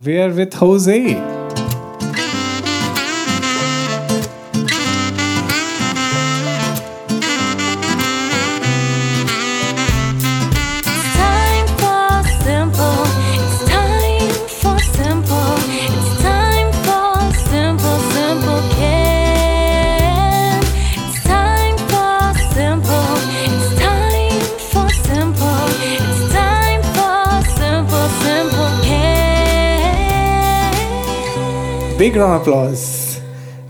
We are with Hoezaay. Big round of applause.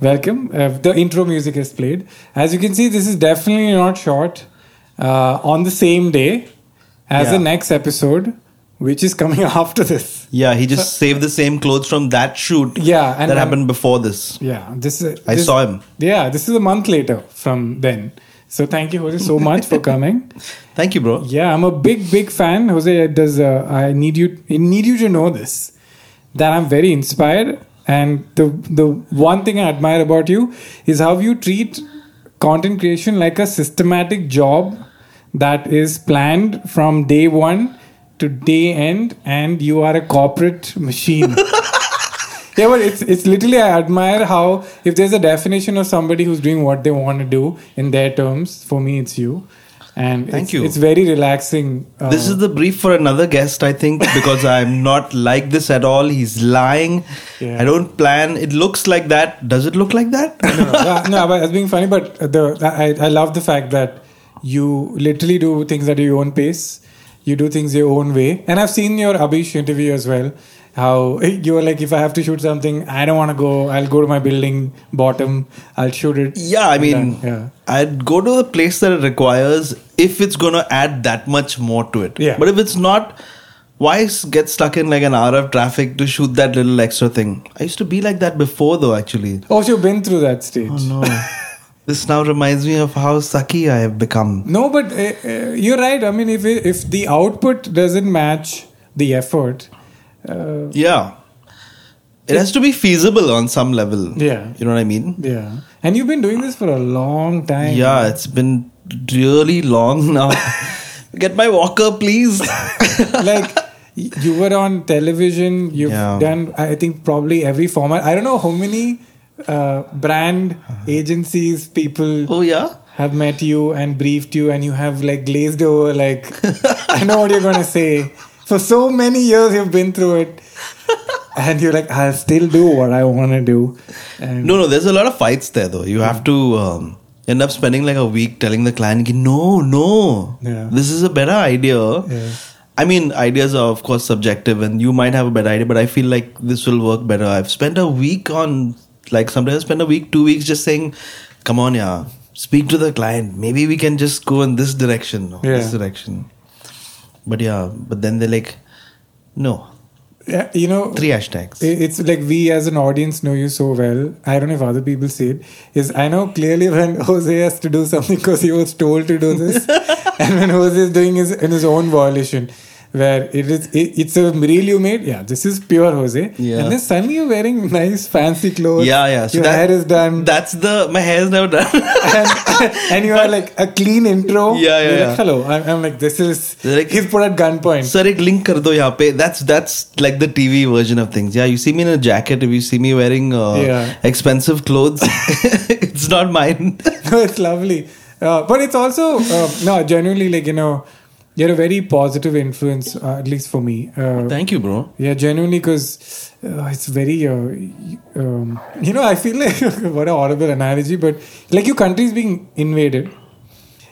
Welcome. Uh, the intro music is played. As you can see, this is definitely not short. Uh, on the same day as Yeah. the next episode, which is coming after this. Yeah, he just saved the same clothes from that shoot. Yeah, and- that happened before this. Yeah, this is. I this- saw him. Yeah, this is a month later from then. So thank you, Hoezaay, so much for coming. Thank you, bro. Yeah, I'm a big, big fan. Hoezaay, does uh, I need you? I need you to know this that I'm very inspired, and the the one thing I admire about you is how you treat content creation like a systematic job that is planned from day one to day end, and you are a corporate machine. Yeah, but it's it's literally I admire how if there's a definition of somebody who's doing what they want to do in their terms, for me it's you. And Thank it's, you. It's very relaxing. Uh, This is the brief for another guest, I think, because I'm not like this at all. He's lying. Yeah. I don't plan. It looks like that. Does it look like that? yeah, no, but it's being funny. But the I I love the fact that you literally do things at your own pace. You do things your own way. And I've seen your Abish interview as well. How you were like, if I have to shoot something, I don't want to go. I'll go to my building bottom. I'll shoot it. yeah, I mean, yeah. I'd go to a place that it requires if it's going to add that much more to it. Yeah. But if it's not, why get stuck in like an hour of traffic to shoot that little extra thing? I used to be like that before, though, actually. Oh, so you've been through that stage. oh, No. this now reminds me of how sucky I have become. No, but uh, uh, you're right. I mean, if if the output doesn't match the effort, uh, Yeah. It has to be feasible on some level. Yeah. You know what I mean? yeah. And you've been doing this for a long time. Yeah, it's been really long now. Get my walker, please. like you were on television. You've Yeah. done, I think, probably every format. I don't know how many uh, brand agencies people oh, yeah? have met you and briefed you, and you have like glazed over. Like I know what you're gonna say. For so many years, you've been through it. And you're like, I'll still do what I want to do. And No, no, there's a lot of fights there, though. You have to um, end up spending like a week telling the client, no, no, Yeah. this is a better idea. Yeah. I mean, ideas are, of course, subjective, and you might have a better idea, but I feel like this will work better. I've spent a week on, like, sometimes I spend a week, two weeks just saying, come on, yeah, speak to the client. Maybe we can just go in this direction, or this direction. But yeah, but then they're like, no, Yeah, you know, three hashtags. It's like we as an audience know you so well. I don't know if other people see it. Is I know clearly when Hoezaay has to do something because he was told to do this, and when Hoezaay is doing his in his own violation, where it is it, it's a reel you made. Yeah, this is pure Hoezaay. Yeah. And then suddenly you're wearing nice fancy clothes. yeah, yeah. Your hair is done. That's the, my hair is never done. and, and you are like a clean intro. Yeah, yeah, You're yeah. Like, Hello, I'm, I'm like this is. Like- he's put at gunpoint. Sir, ek link kar do yahan pe. That's that's like the TV version of things. Yeah, you see me in a jacket. If you see me wearing uh, Yeah. expensive clothes, it's not mine. no, it's lovely. Uh, but it's also uh, no, genuinely like you know, you're a very positive influence, uh, at least for me. Uh, Thank you, bro. yeah, genuinely, because uh, it's very, uh, um, you know, I feel like what a horrible analogy, but like your country is being invaded,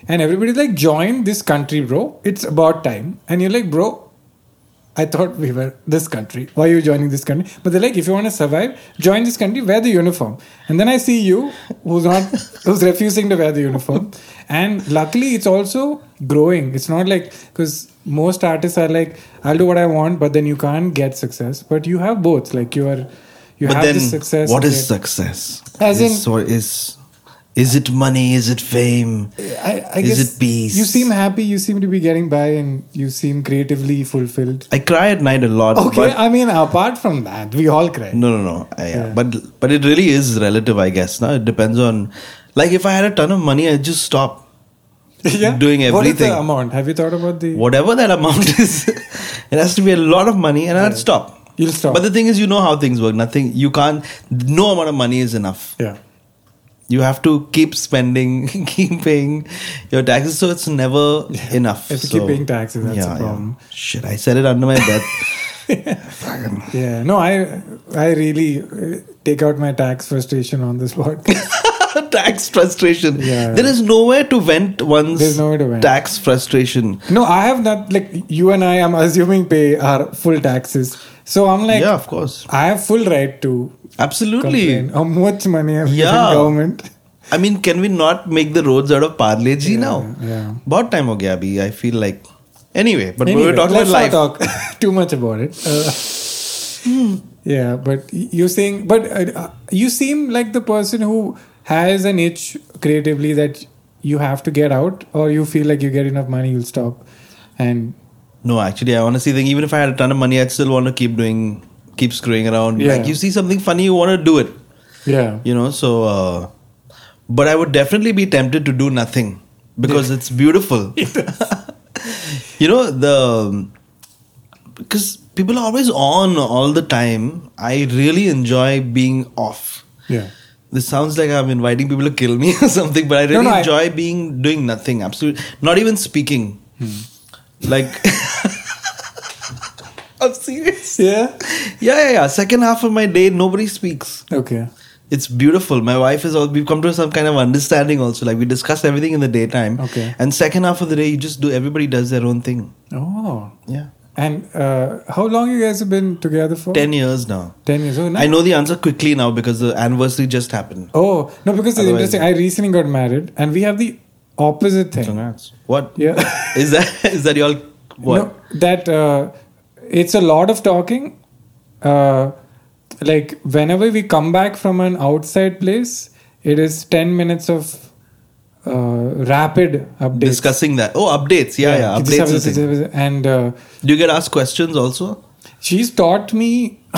and everybody's like, join this country, bro. It's about time, and you're like, bro. I thought we were this country. Why are you joining this country? But they're like, if you want to survive, join this country, wear the uniform. And then I see you, who's not, who's refusing to wear the uniform. And luckily, it's also growing. It's not like because most artists are like, I'll do what I want, but then you can't get success. But you have both. Like you are, you but have then, the success. what is success? As in- so is, is is it money? Is it fame? I, I Is guess it peace? You seem happy. You seem to be getting by, and you seem creatively fulfilled. I cry at night a lot. Okay, I mean, apart from that, we all cry. no, no, no. Uh, I, Yeah. But but it really is relative, I guess. Now it depends on. Like if I had a ton of money, I'd just stop. yeah. doing What is everything. the amount? Have you thought about the? whatever that amount is, it has to be a lot of money, and I'd stop. You'll stop. But the thing is, you know how things work. Nothing, you can't, no amount of money is enough. yeah. You have to keep spending, keep paying your taxes, so it's never enough. You have to keep paying taxes, that's the problem. Shit, I said it under my breath. Yeah. No, I I really uh, take out my tax frustration on this podcast. tax frustration. Yeah. There is nowhere to vent one's There's nowhere to vent. tax frustration. no, I have not like you and I, I am assuming pay our full taxes. So I'm like yeah, of course. I have full right to Absolutely. complain how much money given Yeah. government. I mean, can we not make the roads out of Parle G now? yeah. About time ho gaya abhi. I feel like. Anyway, but we Anyway, were talking let's about life. not talk too much about it. Uh, yeah, but you're saying, but uh, you seem like the person who has an itch creatively that you have to get out, or you feel like you get enough money, you'll stop. And No, actually, I honestly think even if I had a ton of money, I'd still want to keep doing, keep screwing around. Yeah. Like you see something funny, you want to do it. yeah, You know, so. Uh, but I would definitely be tempted to do nothing because it's beautiful. you know the because people are always on all the time. I really enjoy being off. yeah, This sounds like I'm inviting people to kill me or something, but I really no, I- enjoy being doing nothing. Absolutely, not even speaking. Hmm. Like, I'm serious. yeah. Yeah, yeah, yeah. Second half of my day, nobody speaks. Okay, It's beautiful. My wife is all. We've come to some kind of understanding also. Like we discuss everything in the daytime. Okay. And second half of the day, you just do. Everybody does their own thing. oh, Yeah. and uh, how long you guys have been together for? Ten years now. Ten years. Oh, nice. I know the answer quickly now because the anniversary just happened. Oh no, because it's Otherwise- interesting. I recently got married, and we have the opposite thing. Congrats. What? Yeah. Is that? Is that y'all? What? No, that uh, it's a lot of talking. Uh, like whenever we come back from an outside place, it is ten minutes of uh, rapid updates. Discussing that. Oh, updates. Yeah, yeah. this Updates. is this thing. and uh, Do you get asked questions also, she's taught me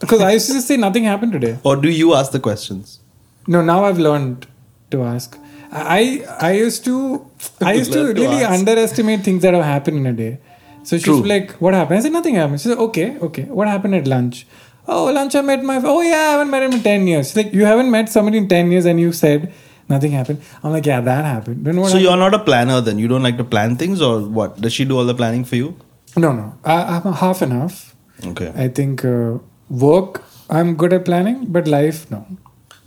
because I used to say nothing happened today. or do you ask the questions? No, now I've learned to ask. I I used to I used to Learn to really underestimate things that have happened in a day. So she's True. like, "What happened?" I said, "Nothing happened." She said, "Okay, okay. What happened at lunch?" Oh, lunch. I met my. Oh yeah, I haven't met him in ten years. She's like, "You haven't met somebody in ten years, and you said nothing happened." I'm like, "Yeah, that happened." Then what? So happened? you're not a planner then? You don't like to plan things, or what? Does she do all the planning for you? No, no. I, I'm half and half. Okay. I think uh, work. I'm good at planning, but life, no.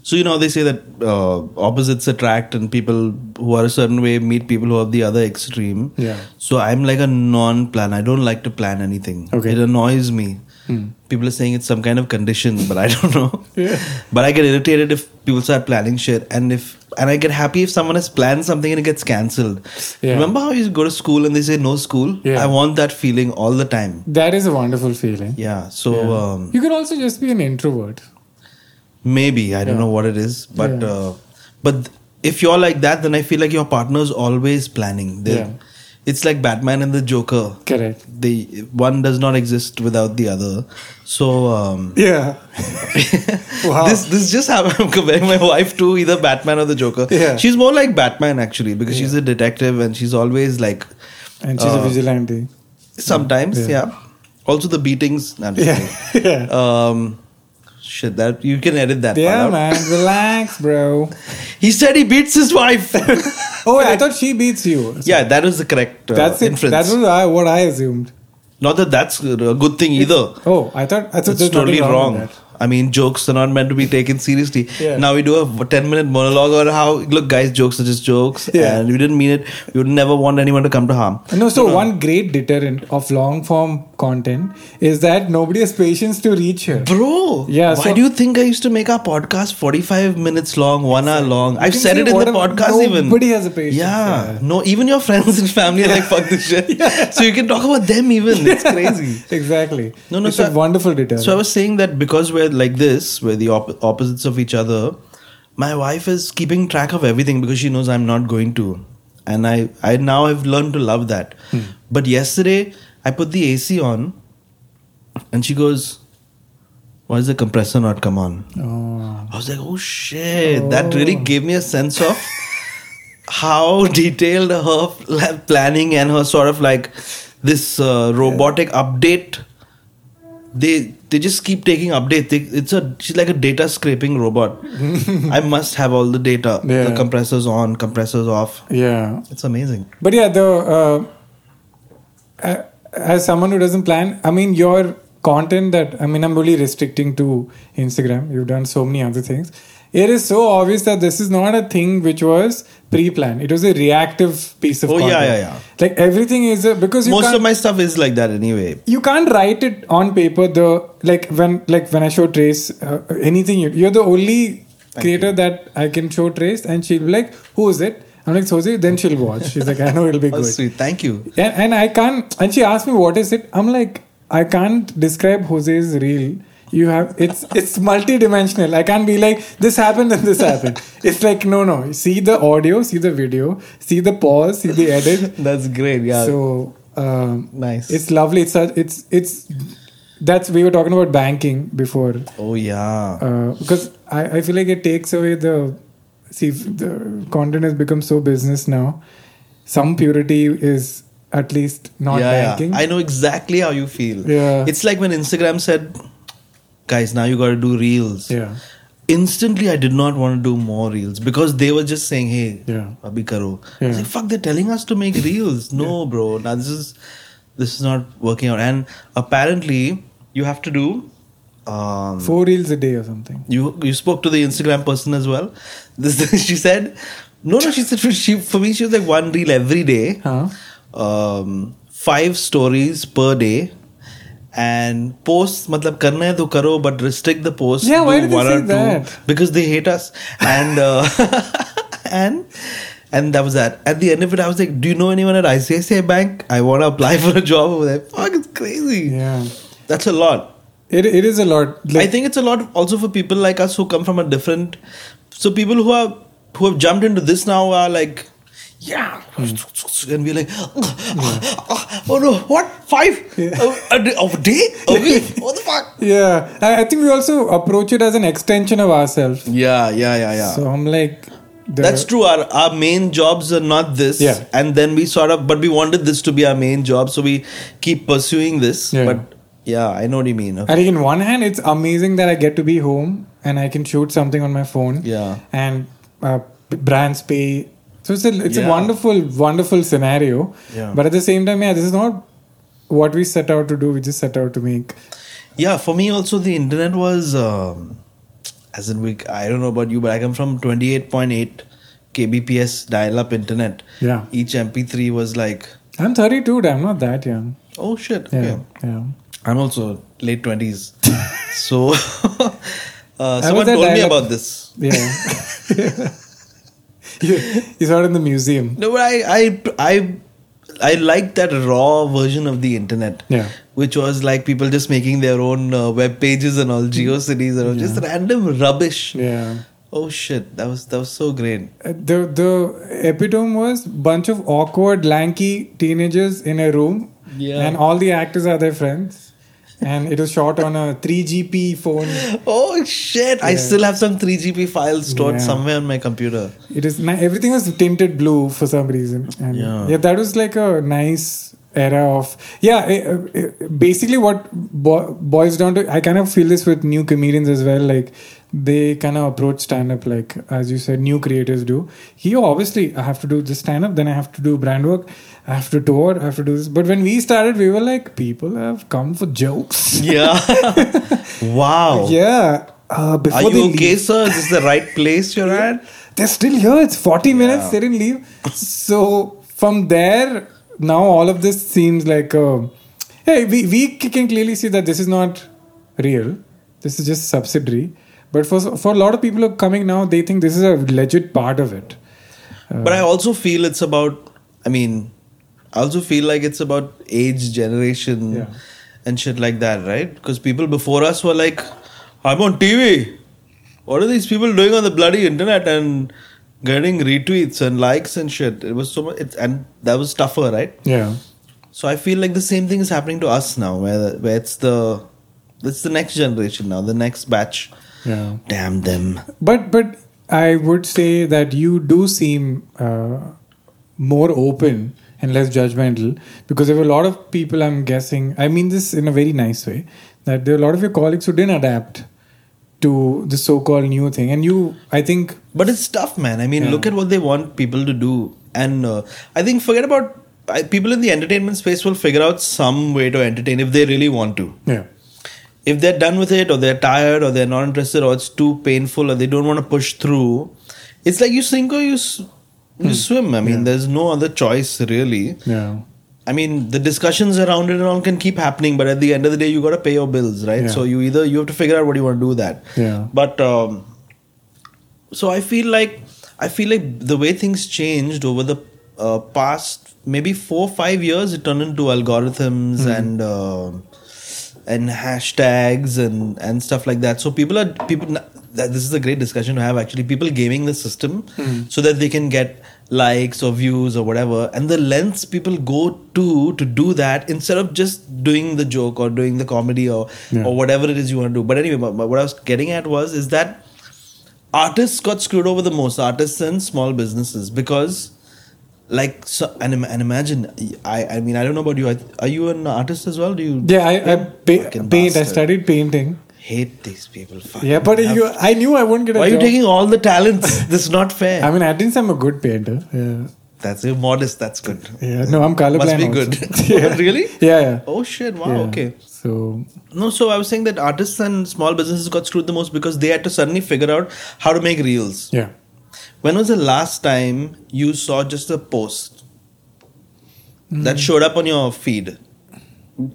So you know they say that uh, opposites attract, and people who are a certain way meet people who are the other extreme. Yeah. So I'm like a non-plan. I don't like to plan anything. Okay. It annoys me. Hmm. People are saying it's some kind of condition, but I don't know. Yeah. But I get irritated if people start planning shit, and if and I get happy if someone has planned something and it gets cancelled. Yeah. Remember how you go to school and they say no school? Yeah. I want that feeling all the time. That is a wonderful feeling. Yeah. So. Yeah. Um, you can also just be an introvert. Maybe I don't Yeah. know what it is, but Yeah. uh, but if you're like that, then I feel like your partner's always planning. Yeah. It's like Batman and the Joker. Correct. They one does not exist without the other. So um, Yeah. wow. this this just happened. I'm comparing my wife to either Batman or the Joker. Yeah. She's more like Batman actually because she's a detective and she's always like and she's a uh, vigilante. sometimes Yeah. yeah. Also the beatings. No, Yeah. yeah. Um, shit, that you can edit that. Yeah, man. Relax, bro. He said he beats his wife. Oh, I thought she beats you. yeah, that was the correct uh, That's it. inference. That was I- what I assumed. Not that that's a good thing either. Oh, I thought I thought It's totally wrong. wrong. I mean, jokes are not meant to be taken seriously. Yeah. Now we do a 10 minute monologue on how, look, guys, jokes are just jokes. Yeah. And we didn't mean it. We would never want anyone to come to harm. No, so one great deterrent of long form content is that nobody has patience to reach here. Bro, Yeah, why so- do you think I used to make our podcast 45 minutes long, one hour long? I've said it in the podcast even. nobody has a patience, Yeah. yeah. No, even your friends and family are like, fuck this shit. So you can talk about them even. It's crazy. exactly. No, no, it's so a wonderful deterrent. So I was saying that because we're like this, we're the op- opposites of each other. My wife is keeping track of everything because she knows I'm not going to, and I, I now have learned to love that. Hmm. But yesterday I put the AC on, and she goes, "Why is the compressor not come on?" oh. I was like, "Oh shit!" That really gave me a sense of how detailed her pl- planning and her sort of like this uh, robotic update they they just keep taking updates. They, it's a she's like a data scraping robot. I must have all the data. Yeah. The compressors on, compressors off. Yeah. It's amazing. But yeah, the uh, uh, as someone who doesn't plan, I mean, your content that I mean, I'm really restricting to Instagram. You've done so many other things. It is so obvious that this is not a thing which was pre-planned. It was a reactive piece of Oh, yeah, content. yeah, yeah. Like everything is a, because you Most of my stuff is like that anyway. you can't write it on paper. The like when like when I show Trace uh, anything, you, you're the only creator that I can show Trace, and she'll be like, "Who is it?" I'm like, "Sozi." Then she'll watch. She's like, "I know it'll be Oh, good." sweet. Thank you. And, and I can't. And she asked me, "What is it?" I'm like, "I can't describe Hoezaay's reel. You have it's it's multi-dimensional. I can't be like this happened and this happened. It's like no, no. See the audio, see the video, see the pause, see the edit. That's great. Yeah. So um, nice. it's lovely. It's such, it's it's that's we were talking about banking before oh yeah. uh, because I, I feel like it takes away the see the content has become so business now. Some purity is at least not yeah, banking. yeah. I know exactly how you feel. Yeah. It's like when Instagram said, "Guys, now you got to do reels." yeah, Instantly, I did not want to do more reels because they were just saying, "Hey, Yeah. abhi karo." I was like, "Fuck, they're telling us to make reels." No, bro. Now this is this is not working out. And apparently, you have to do. Um, four reels a day or something. you you spoke to the Instagram person as well. This she said, no, no. She said for, she for me she was like one reel every day, Huh? um, five stories per day, and posts matlab karna hai to karo but restrict the posts yeah why do they say that? because they hate us. And uh, and and that was that. At the end of it i was like do you know anyone at icici bank? I want to apply for a job over there. Fuck it's crazy. Yeah. That's a lot. It, it is a lot like, i think it's a lot also for people like us who come from a different so people who are who have jumped into this now are like yeah, and we're like, oh no, what five a, a day, a day, a week? What the fuck? yeah, I, I think we also approach it as an extension of ourselves. Yeah, yeah, yeah, yeah. So I'm like, That's true. Our our main jobs are not this, Yeah. and then we sort of, but we wanted this to be our main job, so we keep pursuing this. Yeah. But yeah, I know what you mean. I think in one hand, it's amazing that I get to be home and I can shoot something on my phone. Yeah. And uh, brands pay. So it's a it's a wonderful wonderful scenario. Yeah. But at the same time, yeah, this is not what we set out to do. We just set out to make. Yeah, for me also the internet was um, as in we I don't know about you, but I come from 28.8 kbps dial-up internet. Yeah. Each MP3 was like, I'm 32. I'm not that young. oh shit. Yeah. Okay. Yeah. I'm also late 20s. so uh, someone told me about this. Yeah. you, you saw it in the museum. No, but I I I I like that raw version of the internet. Yeah. Which was like people just making their own uh, web pages and all GeoCities and all just random rubbish. Yeah. Oh shit, that was that was so great. Uh, The the epitome was bunch of awkward, lanky teenagers in a room, Yeah. and all the actors are their friends, and it was shot on a 3GP phone. Oh shit! I still have some 3GP files stored Yeah. somewhere on my computer. It is everything was tinted blue for some reason, and Yeah. yeah, that was like a nice era of yeah. basically, what bo- boils down to, I kind of feel this with new comedians as well, like. They kind of approach stand up like, as you said, new creators do. Here, obviously, I have to do this stand up, then I have to do brand work, I have to tour, I have to do this. But when we started, we were like, people have come for jokes. Yeah. wow. yeah. Uh, before Are you okay, leave. sir? Is this the right place you're at? they're still here. It's 40 minutes. They didn't leave. so from there, now all of this seems like a, hey, we, we can clearly see that this is not real. This is just subsidiary. But for for a lot of people who are coming now, they think this is a legit part of it. But I also feel it's about. I mean, I also feel like it's about age, generation, Yeah. and shit like that, right? Because people before us were like, "I'm on TV. What are these people doing on the bloody internet and getting retweets and likes and shit?" It was so much, it, and that was tougher, right? Yeah. So I feel like the same thing is happening to us now, where where it's the it's the next generation now, the next batch. Yeah. Damn them. But but I would say that you do seem uh, more open and less judgmental because there were a lot of people. I'm guessing. I mean this in a very nice way. that there are a lot of your colleagues who didn't adapt to the so-called new thing, and you, I think, But it's tough, man. I mean, Yeah. look at what they want people to do, and uh, I think forget about I, people in the entertainment space will figure out some way to entertain if they really want to. yeah, If they're done with it, or they're tired, or they're not interested, or it's too painful, or they don't want to push through, it's like you sink or you s- you swim. I mean, Yeah. there's no other choice really. yeah, I mean, the discussions around it and all can keep happening, but at the end of the day, you got to pay your bills, right? Yeah. So you either you have to figure out what you want to do with that. yeah, But um, so I feel like I feel like the way things changed over the uh, past maybe four five years, it turned into algorithms and uh, and hashtags and and stuff like that. So people are people. That this is a great discussion to have. Actually, people gaming the system hmm. so that they can get likes or views or whatever, and the lengths people go to to do that instead of just doing the joke or doing the comedy or Yeah. or whatever it is you want to do. But anyway, what I was getting at was is that artists got screwed over the most artists and small businesses because like so, and, and imagine i i mean i don't know about you are you an artist as well do you yeah. I, I pa- paint. I studied painting. Hate these people Fuck. Yeah, but you, I knew I wouldn't get a why are you taking all the talents this is not fair I mean, at least I'm a good painter. Yeah, that's you're modest that's good yeah. No, I'm colorblind. must be also. good yeah. really Yeah, yeah. oh shit wow yeah. okay So no so i was saying that artists and small businesses got screwed the most because they had to suddenly figure out how to make reels yeah. When was the last time you saw just a post Hmm. that showed up on your feed?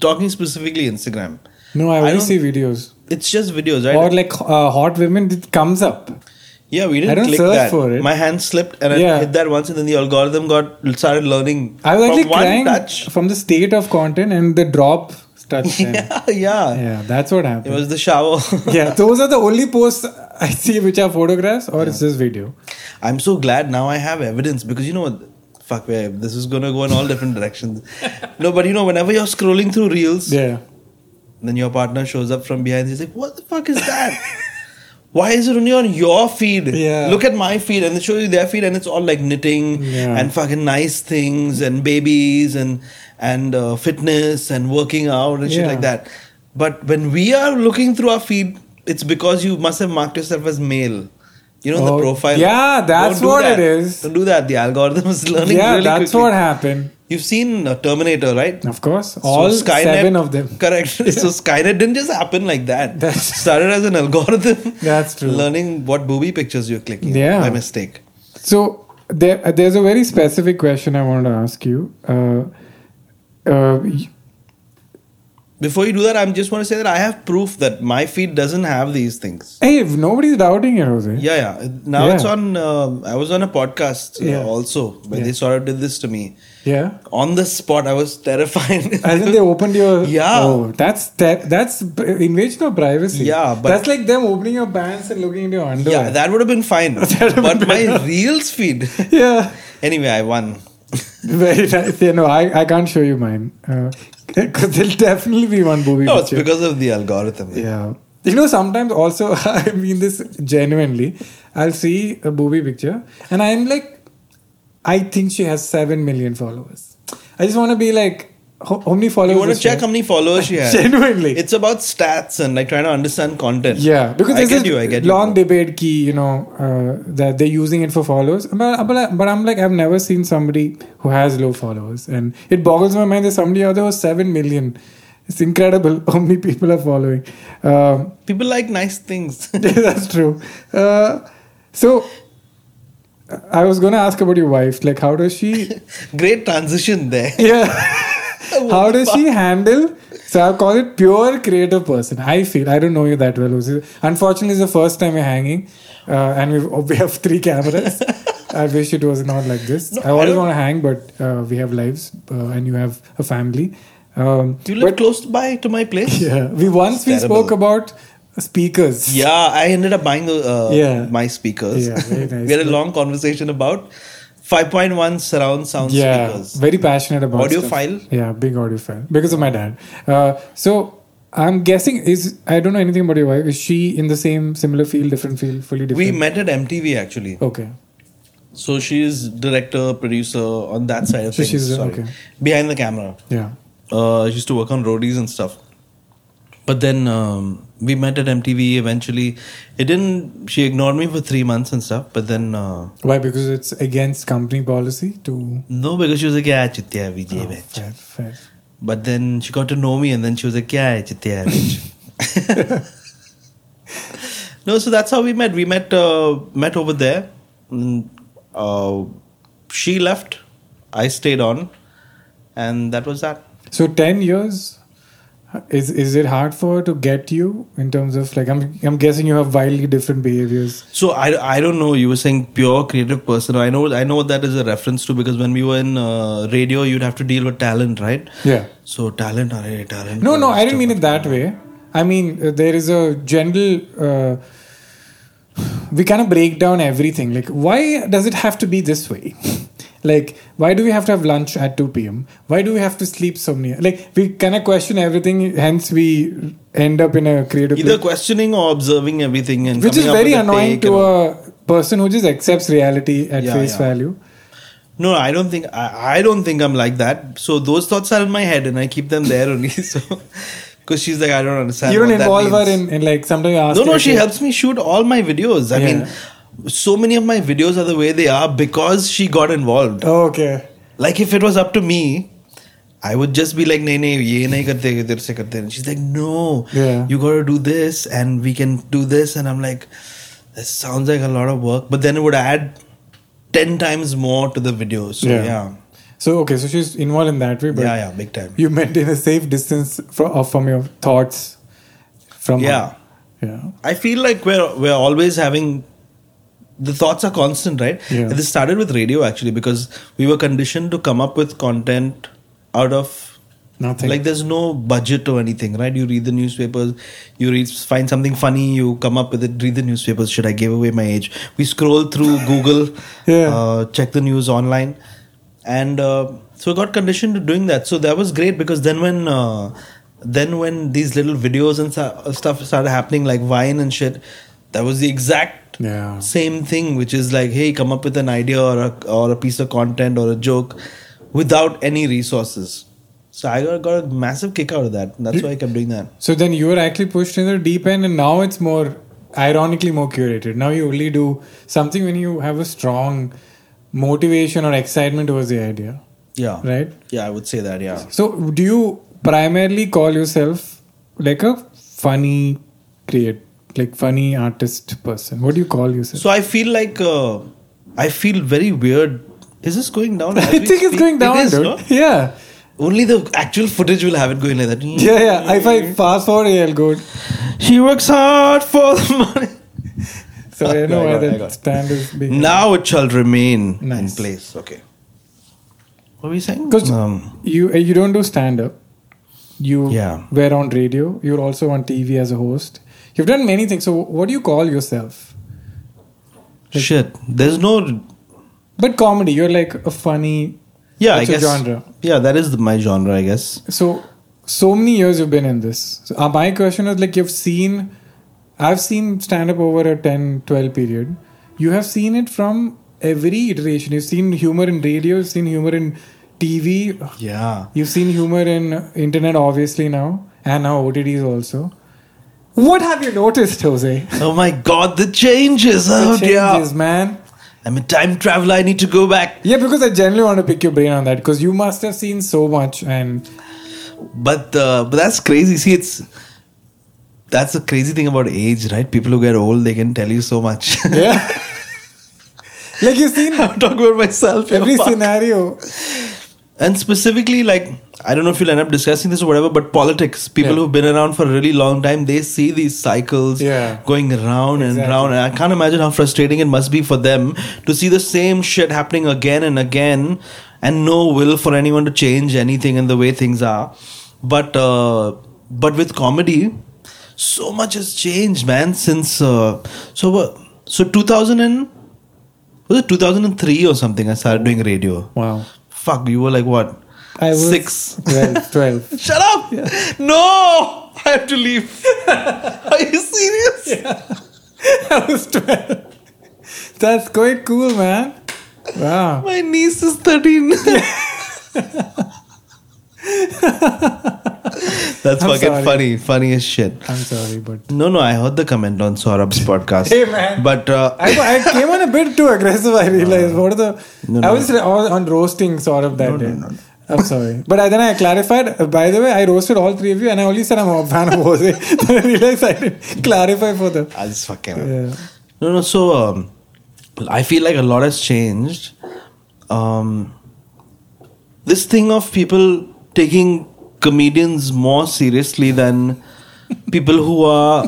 Talking specifically Instagram. No, I only see videos. It's just videos, right? Or like uh, hot women, it comes up. yeah, we didn't I don't click search that. for it. My hand slipped and I hit that once, and then the algorithm got started learning. I was actually crying touch. from the state of content and the drop touch. Yeah, yeah, yeah, that's what happened. It was the shower. yeah, those are the only posts I see which are photographs or it's just video. I'm so glad now I have evidence because you know what? Fuck, this is gonna go in all different directions. No, but you know, whenever you're scrolling through reels, Yeah. Then your partner shows up from behind. He's like, "What the fuck is that? Why is it only on your feed? Yeah. Look at my feed." And they show you their feed, and it's all like knitting Yeah. and fucking nice things and babies and and uh, fitness and working out and shit Yeah. like that. But when we are looking through our feed, it's because you must have marked yourself as male. You know Oh, the profile. yeah, that's do what that. it is. Don't do that. The algorithm is learning. yeah, really that's quickly. what happened. You've seen uh, Terminator, right? Of course. So All Skynet- seven of them. Correct. so Skynet didn't just happen like that. That's- started as an algorithm. That's true. Learning what booby pictures you're clicking Yeah. by mistake. So there, uh, there's a very specific question I wanted to ask you. Uh, uh, Before you do that, I just want to say that I have proof that my feed doesn't have these things. hey, if nobody's doubting it, Hoezaay. Yeah, yeah. Now Yeah. it's on. Uh, I was on a podcast uh, Yeah. also when Yeah. they sort of did this to me Yeah. on the spot. I was terrified. As in they opened your Yeah. Oh, that's te- that's invasion of privacy. Yeah, but- that's like them opening your pants and looking into your underwear. yeah, that would have been fine. but been my reels feed. yeah. anyway, I won. Very nice. Yeah, no, I, I can't show you mine. Uh, because there'll definitely be one booby No, it's because of the algorithm. Yeah. You know, sometimes also, I mean this genuinely, I'll see a booby picture and I'm like, I think she has 7 million followers. I just want to be like, how, how many followers You want to check how many followers she has. Genuinely. It's about stats and like trying to understand content. Yeah, because I get you. I get you. long debate key, you know, uh, that they're using it for followers. But, but, but I'm like, I've never seen somebody who has low followers. And it boggles my mind there's somebody out there who has 7 million. It's incredible how many people are following. Um, People like nice things. that's true. Uh, so, I was going to ask about your wife. Like, how does she. Great transition there. Yeah. how does she handle. So, I'll call it pure creative person. I feel. I don't know you that well. Unfortunately, it's the first time we're hanging. Uh, and we've, we have three cameras. I wish it was not like this. No, I I always want to hang, but uh, we have lives uh, and you have a family. Um, You live but close by to my place. yeah, we once we Terrible. spoke about speakers. Yeah, I ended up buying the uh, Yeah. my speakers. Yeah, very nice. we had a long conversation about 5.1 surround sound yeah, speakers. very passionate about stuff. file. Yeah, big audio file because of my dad. Uh, so I'm guessing is I don't know anything about your wife. Is she in the same similar field, different field, fully different? We met at MTV actually. Okay. So she's director, producer on that side of So things. she's- sorry. okay. Behind the camera. Yeah. Uh, she used to work on roadies and stuff. but then um, we met at MTV eventually. It didn't. She ignored me for three months and stuff. But then uh, Why? Because it's against company policy to. no, because she was like, "Yeah, chitya Vijay Oh, fair, fair. But then she got to know me, and then she was like, "Yeah, chitya no, so that's how we met. We met uh, met over there. Mm, Uh, she left. I stayed on, and that was that. So ten years. Is is it hard for her to get you in terms of like I'm I'm guessing you have wildly different behaviors. So I, I don't know. You were saying pure creative person. I know I know what that is a reference to because when we were in uh, radio, you'd have to deal with talent, right? Yeah. So talent, array, talent. No, no, I didn't mean it that way. I mean, uh, there is a general. Uh, we kind of break down everything. Like, why does it have to be this way? like, why do we have to have lunch at 2 p.m.? Why do we have to sleep so near? Like, we kind of question everything, hence, we end up in a creative. Either place. questioning or observing everything and which is very annoying to a person who just accepts reality at Yeah, face yeah. value. No, I don't think I, I don't think I'm like that. So those thoughts are in my head and I keep them there only. So because she's like, I don't understand. You don't involve her in, in like sometimes you ask No, no, she helps me shoot all my videos. I Yeah. mean, so many of my videos are the way they are because she got involved. Oh, okay. Like if it was up to me, I would just be like, nee, nee, ye nahi karte, idhar se karte." And she's like, "No, yeah. you got to do this, and we can do this." And I'm like, "That sounds like a lot of work," but then it would add ten times more to the video. So yeah. yeah. So okay, so she's involved in that way, but yeah, yeah, big time. You maintain a safe distance from uh, from your thoughts. From yeah, her. yeah. I feel like we're we're always having the thoughts are constant, right? Yeah. This started with radio actually because we were conditioned to come up with content out of nothing like there's no budget or anything, right? You read the newspapers, you read find something funny, you come up with it. Read the newspapers. Should I give away my age? We scroll through Google, Yeah. uh, check the news online, and uh, so I got conditioned to doing that. So that was great because then when uh, then when these little videos and stuff started happening like Vine and shit, that was the exact yeah. Same thing which is like hey come up with an idea or a, or a piece of content or a joke without any resources. So i got, got a massive kick out of that. That's why i kept doing that. So then you were actually pushed in the deep end and now it's more ironically more curated. Now you only do something when you have a strong motivation or excitement towards the idea. Yeah. Right? Yeah i would say that yeah. So do you primarily call yourself like a funny create like funny artist person what do you call yourself so i feel like uh, i feel very weird is this going down i as we think it's speak? going down It is, dude. no? yeah only the actual footage will have it going like that yeah yeah if i fast forward i'll go she works hard for the money so i know I why got it, I that got it. stand is being now it shall remain in place okay what were you saying Because um, you uh, you don't do stand up. You Yeah. were on radio. You're also on TV as a host. You've done many things. So what do you call yourself? shit there's no But comedy. You're like a funny. Yeah, I guess. genre. Yeah, that is my genre, I guess. So so many years you've been in this. So, uh, my question is like you've seen. I've seen stand up over a 10, 12 period. You have seen it from every iteration. You've seen humor in radio. You've seen humor in TV. Yeah. You've seen humor in internet, obviously now, and now OTTs also. What have you noticed, Hoezaay? Oh my god, the changes. The Oh changes, dear. man. I'm a time traveler. I need to go back. Yeah, because I genuinely want to pick your brain on that because you must have seen so much, and But uh, but that's crazy. See, it's that's the crazy thing about age, right? People who get old, they can tell you so much. yeah, like you've seen I'm talking about myself. every scenario. And specifically like i don't know if you'll end up discussing this or whatever but politics people Yeah. who've been around for a really long time they see these cycles Yeah. going round and Exactly. round and i can't imagine how frustrating it must be for them to see the same shit happening again and again and no will for anyone to change anything in the way things are but uh, but with comedy so much has changed man since uh, so what so 2000 and was it 2003 or something i started doing radio Wow, fuck, you were like what? I was six. 12. 12. Shut up! Yeah. No! I have to leave. Are you serious? Yeah. I was 12. That's quite cool, man. Wow. My niece is 13. That's I'm fucking sorry. funny. Funny as shit. I'm sorry, but No, no, I heard the comment on Saurabh's podcast. Hey, man. But uh, I, I came on a bit too aggressive. I realized. What are the? No, I was on on roasting sort of that day. I'm sorry, but I, then I clarified. uh, by the way, I roasted all three of you, and I only said I'm a fan of Hoezaay. then I realized I didn't clarify for them. I just fucking. Yeah. No, no. So um, I feel like a lot has changed. Um, this thing of people taking comedians more seriously than people who are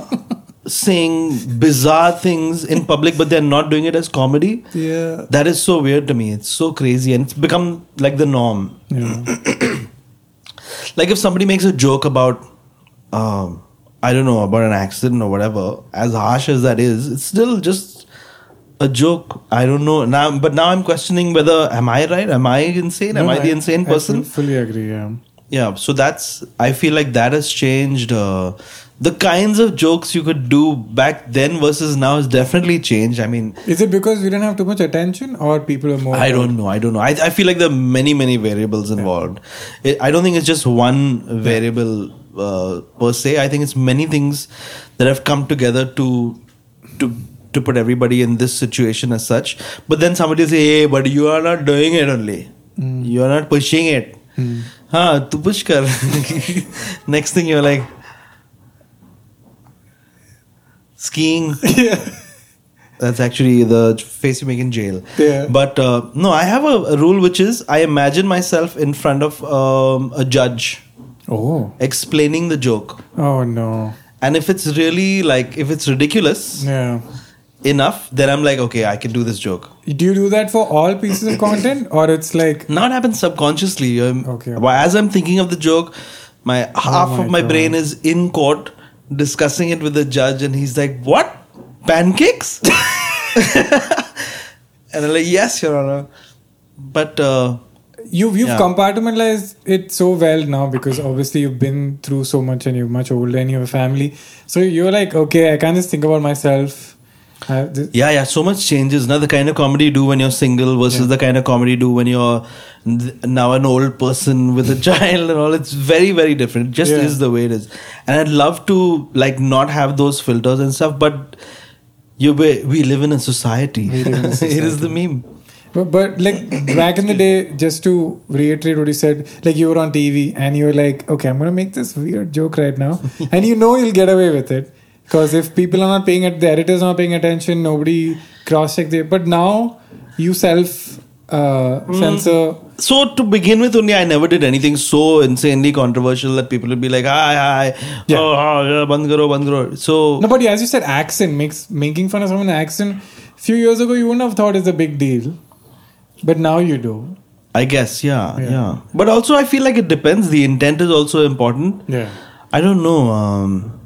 saying bizarre things in public, but they're not doing it as comedy. Yeah. That is so weird to me. It's so crazy, and it's become like the norm. Yeah. like if somebody makes a joke about um, i don't know about an accident or whatever as harsh as that is it's still just a joke i don't know now but now i'm questioning whether am i right am i insane am No, i the insane I person I fully agree. Yeah. yeah so that's i feel like that has changed uh, the kinds of jokes you could do back then versus now has definitely changed i mean Is it because we didn't have too much attention, or people are more? I don't know. I don't know. I, I feel like there are many, many variables involved. It, I don't think it's just one variable uh, per se. I think it's many things that have come together to to to put everybody in this situation as such. But then somebody say, "Hey, but you are not doing it only. You are not pushing it." Huh? Tu push kar. Next thing you're like skiing. Yeah. That's actually the face you make in jail. Yeah. But uh, no, I have a, a rule which is I imagine myself in front of um, a judge Oh. explaining the joke. Oh no. And if it's really like, if it's ridiculous Yeah. Enough, then I'm like, okay, I can do this joke. Do you do that for all pieces of content, or it's like? not it happens subconsciously. Um, Okay. but As I'm thinking of the joke, my half Oh my of my God. brain is in court discussing it with the judge, and he's like, "What? Pancakes?" and I'm like, "Yes, Your Honor." But uh, You've you've Yeah. compartmentalized it so well now because obviously you've been through so much and you're much older and you have a family. So you're like, okay, I can't just think about myself. Uh, this, Yeah, yeah, so much changes. Now the kind of comedy you do when you're single versus the kind of comedy you do when you're now an old person with a child and all. It's very, very different. It just Yeah. is the way it is. And I'd love to like not have those filters and stuff, but you we, we live in a society. In a it is the meme. But, but like back in the day, just to reiterate what you said, like you were on TV and you were like, okay, I'm gonna make this weird joke right now, and you know you'll get away with it because if people are not paying it, the editors not paying attention, nobody cross check the. But now you self uh, censor. So to begin with, only I never did anything so insanely controversial that people would be like, "Hi, hi, Yeah. oh, oh, yeah, band karo, band karo." So No, but as you said, accent makes making fun of someone's accent. Few years ago, you wouldn't have thought it's a big deal, but now you do. I guess, yeah, Yeah. yeah, But also, I feel like it depends. The intent is also important. Yeah. I don't know. Um,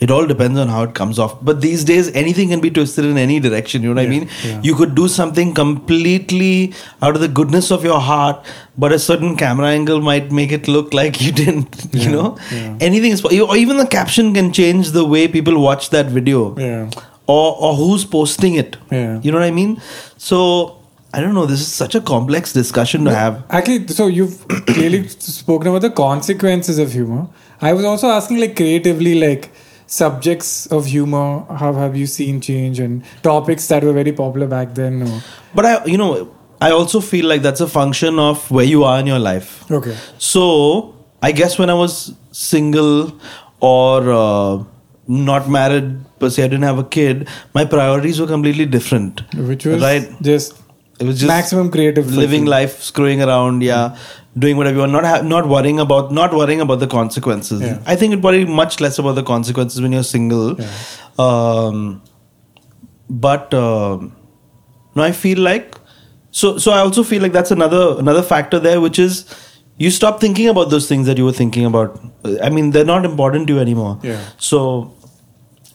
it all depends on how it comes off. But these days, anything can be twisted in any direction. You know what I mean? yeah. You could do something completely out of the goodness of your heart, but a certain camera angle might make it look like you didn't. You know, yeah. anything is. Or even the caption can change the way people watch that video Yeah. or or who's posting it. Yeah. You know what I mean? So I don't know. This is such a complex discussion to have. Actually, so you've clearly spoken about the consequences of humor. I was also asking, like, creatively, like, subjects of humor, how have you seen change and topics that were very popular back then? Or, But I, you know, I also feel like that's a function of where you are in your life. okay. So I guess when I was single or uh, not married, per se, I didn't have a kid. My priorities were completely different. Which was right. just, It was just maximum creative living life, screwing around, yeah, doing whatever you want, not ha- not worrying about not worrying about the consequences. Yeah. I think it worry much less about the consequences when you're single. Yeah. Um, but um no, I feel like so. So I also feel like that's another another factor there, which is you stop thinking about those things that you were thinking about. I mean, they're not important to you anymore. Yeah. So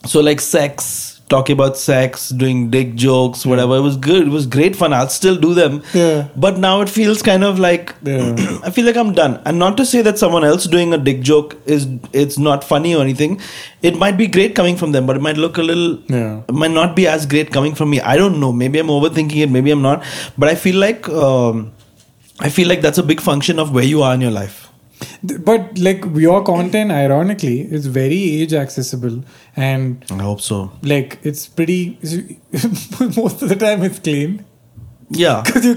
so like sex talking about sex doing dick jokes whatever. It was good. It was great fun. I'll still do them. Yeah. but now it feels kind of like Yeah. i feel like i'm done. And not to say that someone else doing a dick joke is it's not funny or anything. It might be great coming from them but it might look a little Yeah. it might not be as great coming from me. I don't know. Maybe i'm overthinking it. Maybe i'm not. But i feel like um, i feel like that's a big function of where you are in your life But like your content, ironically, is very age accessible and I hope so. like it's pretty. most of the time, it's clean Yeah. because you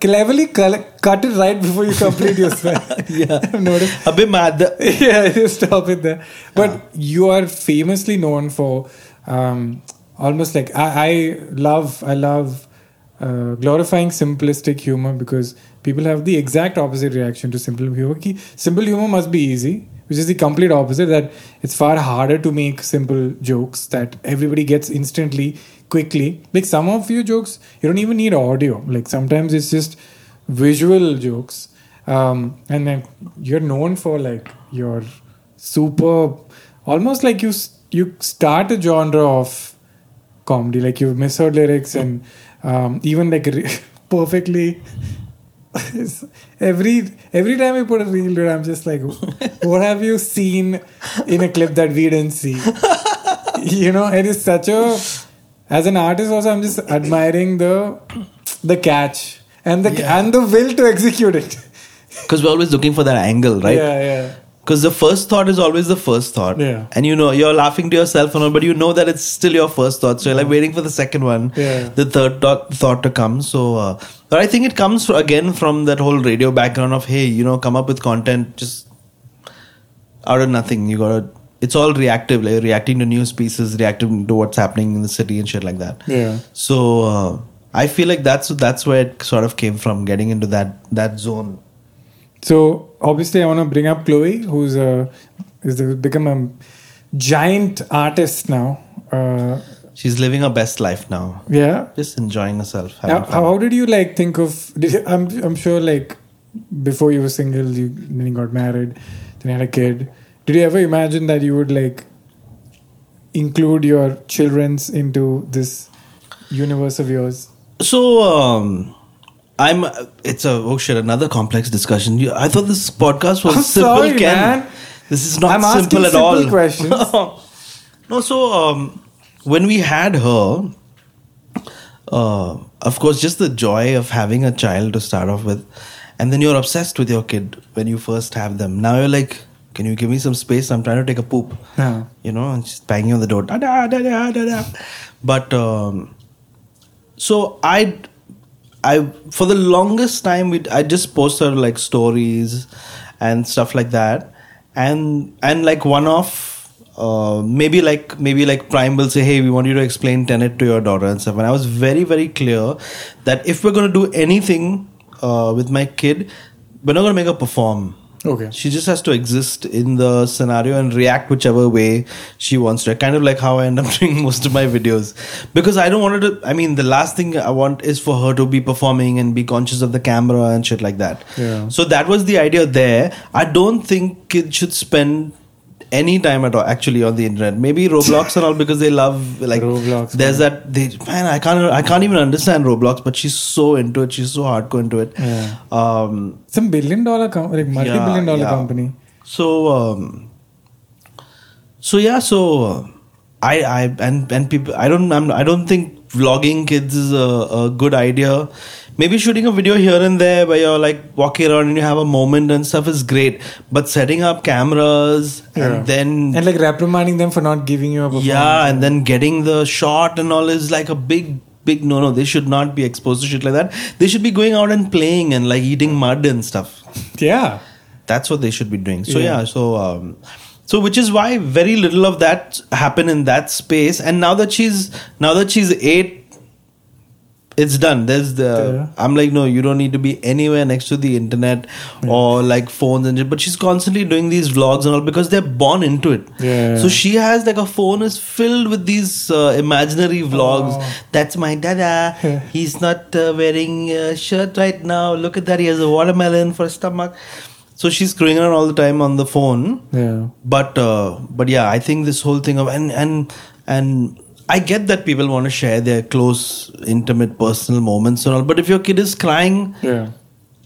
cleverly col- cut it right before you complete your spell. yeah. I've noticed. A bit mad. yeah, just stop it there. But you are famously known for um, almost like I, I love I love uh, glorifying simplistic humor because people have the exact opposite reaction to simple humor. Simple humor must be easy, which is the complete opposite. That it's far harder to make simple jokes that everybody gets instantly, quickly. Like some of your jokes, you don't even need audio. Like sometimes it's just visual jokes um, and then you're known for like your super almost like you you start a genre of comedy like you've misheard lyrics and um, even like re- perfectly every every time I put a reel dude, I'm just like what have you seen in a clip that we didn't see you know it is such a as an artist also I'm just admiring the the catch and the Yeah. and the will to execute it Because we're always looking for that angle, right? yeah yeah Because the first thought is always the first thought. Yeah. And you know, you're laughing to yourself, and all, but you know that it's still your first thought. So you're like waiting for the second one, Yeah. the third thought, thought to come. So, uh, but I think it comes fr- again from that whole radio background of, hey, you know, come up with content just out of nothing. You gotta, it's all reactive, like reacting to news pieces, reacting to what's happening in the city and shit like that. yeah So uh, I feel like that's that's where it sort of came from, getting into that that zone. So obviously, I want to bring up Chloe, who's a is a, become a giant artist now. Uh, She's living her best life now. yeah. just enjoying herself. How, how did you like think of? Did you, I'm I'm sure like before you were single, you then you got married, then you had a kid. Did you ever imagine that you would like include your childrens into this universe of yours? So, um, I'm. It's a oh shit, another complex discussion. You, I thought this podcast was I'm simple. sorry, Ken. man. This is not I'm asking simple at simple all. questions. no, so um, when we had her, uh, of course, just the joy of having a child to start off with, and then you're obsessed with your kid when you first have them. Now you're like, can you give me some space? I'm trying to take a poop. Yeah. You know, and she's banging on the door. Da, da, da, da, da, da. But um, so I, I for the longest time, we I just posted like stories and stuff like that, and and like one off. Uh, maybe like maybe like Prime will say, "Hey, we want you to explain Tenet to your daughter and stuff." And I was very very clear that if we're gonna do anything uh, with my kid, we're not gonna make her perform. Okay. She just has to exist in the scenario and react whichever way she wants to. Kind of like how I end up doing most of my videos. Because I don't want her to. I mean, the last thing I want is for her to be performing and be conscious of the camera and shit like that. Yeah. So that was the idea there. I don't think kids should spend any time at all actually on the internet maybe roblox and all because they love like Roblox, there's that they man i can't i can't even understand roblox but she's so into it she's so hardcore into it Yeah. um Some billion dollar com- like multi billion Yeah, dollar yeah. company. so um so yeah so i i and and people i don't I'm, i don't think vlogging kids is a, a good idea maybe shooting a video here and there where you're like walking around and you have a moment and stuff is great but setting up cameras Yeah. and then And like reprimanding them for not giving you a performance. yeah and then getting the shot and all is like a big big no no they should not be exposed to shit like that they should be going out and playing and like eating mud and stuff Yeah. that's what they should be doing so Yeah. yeah, so um so which is why very little of that happened in that space. And now that she's now that she's 8 it's done. There's the Yeah. i'm like no you don't need to be anywhere next to the internet or like phones and shit. but she's constantly doing these vlogs and all because they're born into it. Yeah. so she has like a phone is filled with these uh, imaginary vlogs. Oh. that's my dada. He's not uh, wearing a shirt right now. Look at that. He has a watermelon for a stomach so she's screwing around all the time on the phone Yeah. but uh, but yeah i think this whole thing of and and and i get that people want to share their close intimate personal moments and all but if your kid is crying Yeah.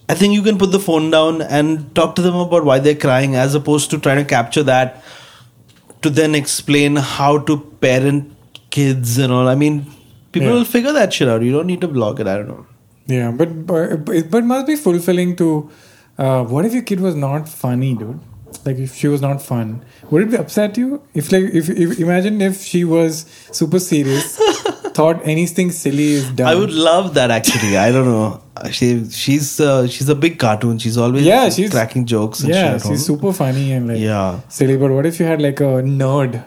i think you can put the phone down and talk to them about why they're crying as opposed to trying to capture that to then explain how to parent kids and all i mean people Yeah. will figure that shit out you don't need to vlog it i don't know Yeah, but but but it must be fulfilling to uh, what if your kid was not funny, dude? Like if she was not fun, would it be upset you? If like if, if imagine if she was super serious, thought anything silly is done. I would love that actually. I don't know. She she's uh, she's a big cartoon. She's always Yeah, she's- cracking jokes. And yeah, she's super funny and like Yeah. silly. But what if you had like a nerd?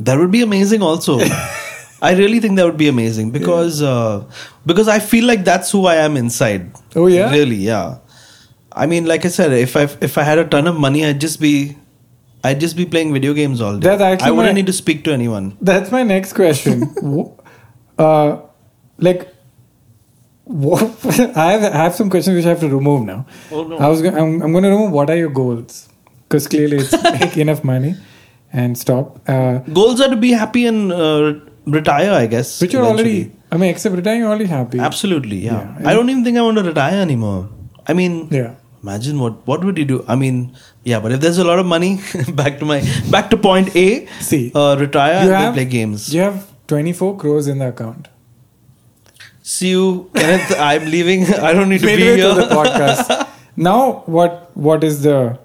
That would be amazing. Also, I really think that would be amazing because uh, because I feel like that's who I am inside. Oh, yeah? really, yeah. I mean, like I said, if I if I had a ton of money, I'd just be I'd just be playing video games all day. That's actually I wouldn't my- need to speak to anyone. That's my next question. Uh, like, what, I have I have some questions which I have to remove now. Oh, no. I was go- I'm, I'm going to remove what are your goals because clearly it's make enough money and stop. Uh, Goals are to be happy and uh, retire, I guess. which you're already. I mean, except retiring, you're already happy. Absolutely, yeah. Yeah. I don't even think I want to retire anymore. I mean, Yeah. Imagine what what would you do? I mean, yeah, but if there's a lot of money, back to my back to point A. See, uh, retire you and have play games. You have 24 crores in the account. See you, Kenneth. I'm leaving. I don't need to be here. the podcast. now, what what is the?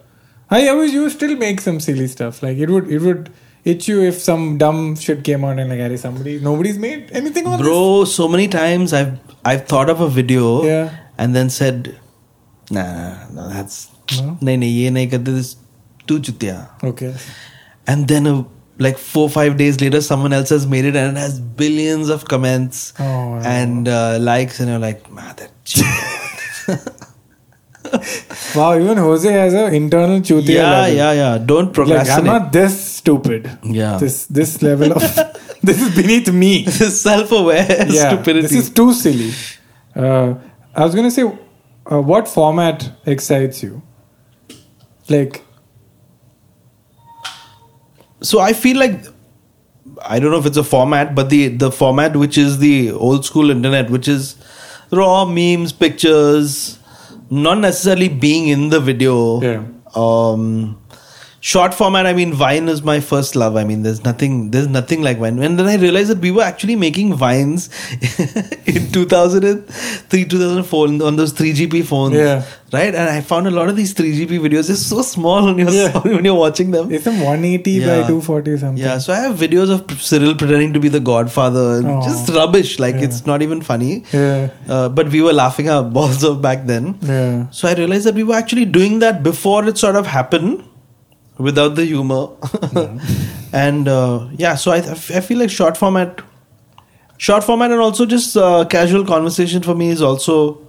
I always you still make some silly stuff. Like it would it would itch you if some dumb shit came out and like Harry somebody nobody's made anything on Bro, so many times I've I've thought of a video Yeah. and then said, nah, no, that's No? ye nahi karte this too chutiya. this. Okay. And then uh, like four five days later, someone else has made it and it has billions of comments Oh, and uh, likes, and you're like, man, that cheap." Wow, even Hoezaay has an internal chutia yeah, level. yeah, yeah. Don't Like I'm procrastinate. not this stupid. Yeah. This this level of this is beneath me. This is self-aware yeah, stupidity. This is too silly. Uh, I was gonna say, uh, what format excites you? Like, so I feel like I don't know if it's a format, but the the format which is the old school internet, which is raw memes, pictures, not necessarily being in the video. Yeah. Um, short format. I mean, Vine is my first love. I mean, there's nothing, there's nothing like Vine. And then I realized that we were actually making vines in 2003, 2004 on those 3GP phones. Yeah. Right. And I found a lot of these 3GP videos. They're so small when you're Yeah. when you're watching them. it's some 180 by 240 something. Yeah, so I have videos of Cyril pretending to be the Godfather, and Oh. just rubbish. Like Yeah. it's not even funny. Yeah. Uh, but we were laughing our balls off back then. Yeah. So I realized that we were actually doing that before it sort of happened, without the humor. and uh, yeah, so I I feel like short format, short format, and also just uh, casual conversation for me is also.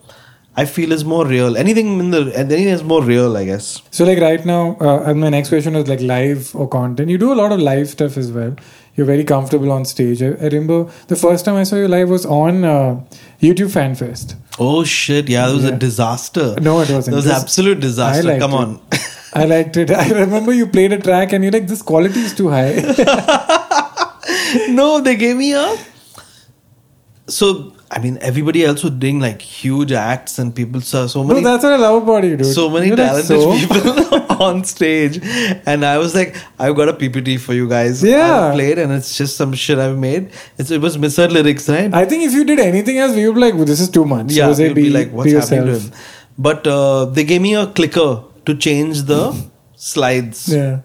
I feel is more real. Anything in the anything is more real, I guess. So like right now, uh, and my next question is like live or content. You do a lot of live stuff as well. You're very comfortable on stage. I, I remember the first time I saw you live was on uh, YouTube Fan Fest. Oh shit! Yeah, that was Yeah. a disaster. No, it wasn't. That was This- absolute I disaster. Come it. on. I liked it. I remember you played a track and you're like, this quality is too high. no, they gave me a. So I mean, everybody else was doing like huge acts, and people saw so no, many, that's what I love about you, dude. so many You're like, talented so- people on stage, and I was like, I've got a PPT for you guys. Yeah. I played, and it's just some shit I've made. It's, it was misheard lyrics, right? I think if you did anything else, we would be like, well, this is too much. yeah, Hoezaay, you'd be like, what's happening to him? But uh, they gave me a clicker to change the slides. Yeah.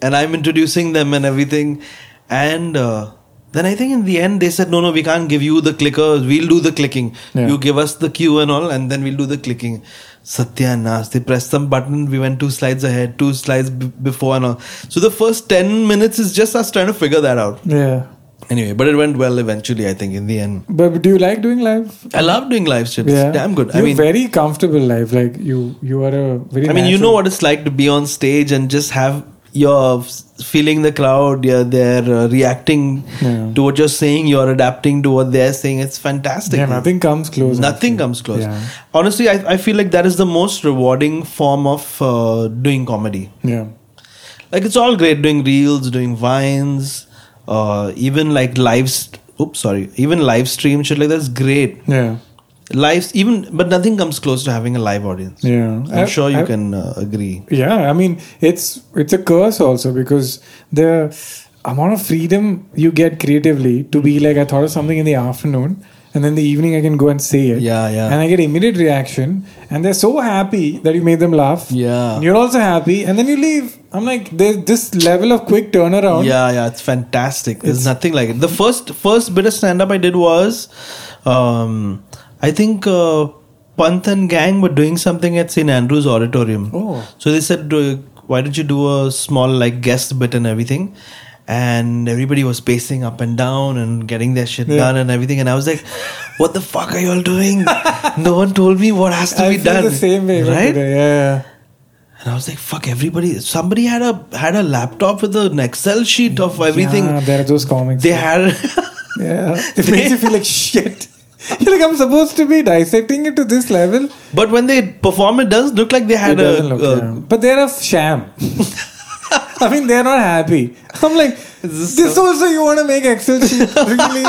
and I'm introducing them and everything. And uh, then I think in the end they said, no, no, we can't give you the clicker. We'll do the clicking. Yeah. You give us the cue and all, and then we'll do the clicking. Satya and Nas, they pressed some button. We went two slides ahead, two slides b- before and all. So the first 10 minutes is just us trying to figure that out. Yeah. Anyway, but it went well eventually, I think, in the end. But do you like doing live? I love doing live shit. Yeah. It's damn good. You're I mean, very comfortable live. Like you, you are a very. I mean, you know what it's like to be on stage and just have you're feeling the crowd, you're there uh, reacting Yeah. to what you're saying, you're adapting to what they're saying. It's fantastic. Yeah, nothing comes close. Nothing actually. comes close. Yeah. Honestly, I, I feel like that is the most rewarding form of uh, doing comedy. Yeah. Like it's all great doing reels, doing vines, uh, even like live. Oops, sorry. Even live stream shit like that's great. Yeah. Lives, even but nothing comes close to having a live audience. Yeah. I'm I- sure you I- can uh, agree. Yeah, I mean it's it's a curse also because the amount of freedom you get creatively to be like I thought of something in the afternoon and then the evening I can go and say it. Yeah, yeah. And I get immediate reaction, and they're so happy that you made them laugh. Yeah. And you're also happy, and then you leave. I'm like, there's this level of quick turnaround. Yeah, yeah, it's fantastic. There's It's- nothing like it. The first first bit of stand up I did was, um, I think uh, Pant and gang were doing something at St Andrews Auditorium. Oh. So they said, why don't you do a small like guest bit and everything? And everybody was pacing up and down and getting their shit Yeah. done and everything. And I was like, "What the fuck are you all doing? no one told me what has to I be done." the same way, right? Today. Yeah. And I was like, "Fuck everybody!" Somebody had a had a laptop with an Excel sheet of everything. Yeah, there are those comics. They had. Yeah. It makes you feel like shit. You're like, I'm supposed to be dissecting it to this level. but when they perform, it does look like they had a. look, uh, yeah. But they're a sham. I mean, they're not happy. I'm like, This this, so- also you want to make Excel sheet? really?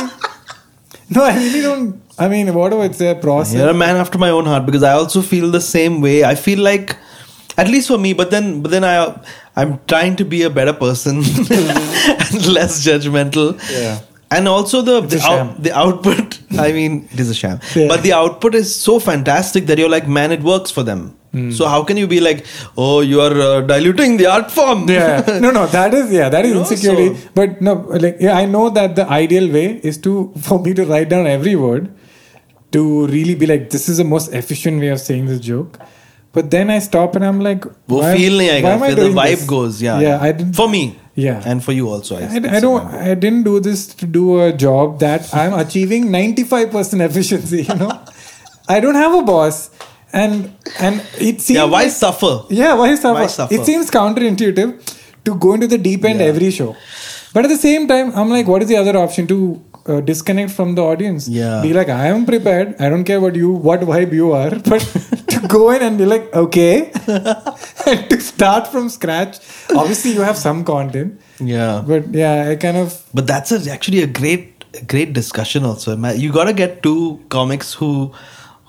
No, I really don't. I mean, whatever it's a process. You're a man after my own heart because I also feel the same way. I feel like, at least for me, but then, but then I, I'm trying to be a better person and less judgmental. Yeah. And also the the, out- the output. I mean, it is a sham. Yeah. But the output is so fantastic that you're like, man, it works for them. Hmm. So how can you be like, oh, you are uh, diluting the art form? yeah no no that is yeah that is You know, insecurity so- but no like yeah i know that the ideal way is to for me to write down every word to really be like this is the most efficient way of saying this joke but then i stop and i'm like वो why- feel नहीं why आएगा am I फिर the doing vibe this? goes yeah yeah i didn't for me Yeah. and for you also I, I, I don't I didn't do this to do a job that I'm achieving 95% efficiency you know I don't have a boss and and it seems yeah why like- suffer yeah, why suffer? Why suffer? It seems counterintuitive to go into the deep end Yeah. every show. But at the same time, I'm like, what is the other option to uh, disconnect from the audience? Yeah. Be like, I am prepared. I don't care what you, what vibe you are, but to go in and be like, okay, and to start from scratch. Obviously, you have some content, yeah but yeah, I kind of But that's a, actually a great, great discussion. Also, you got to get two comics who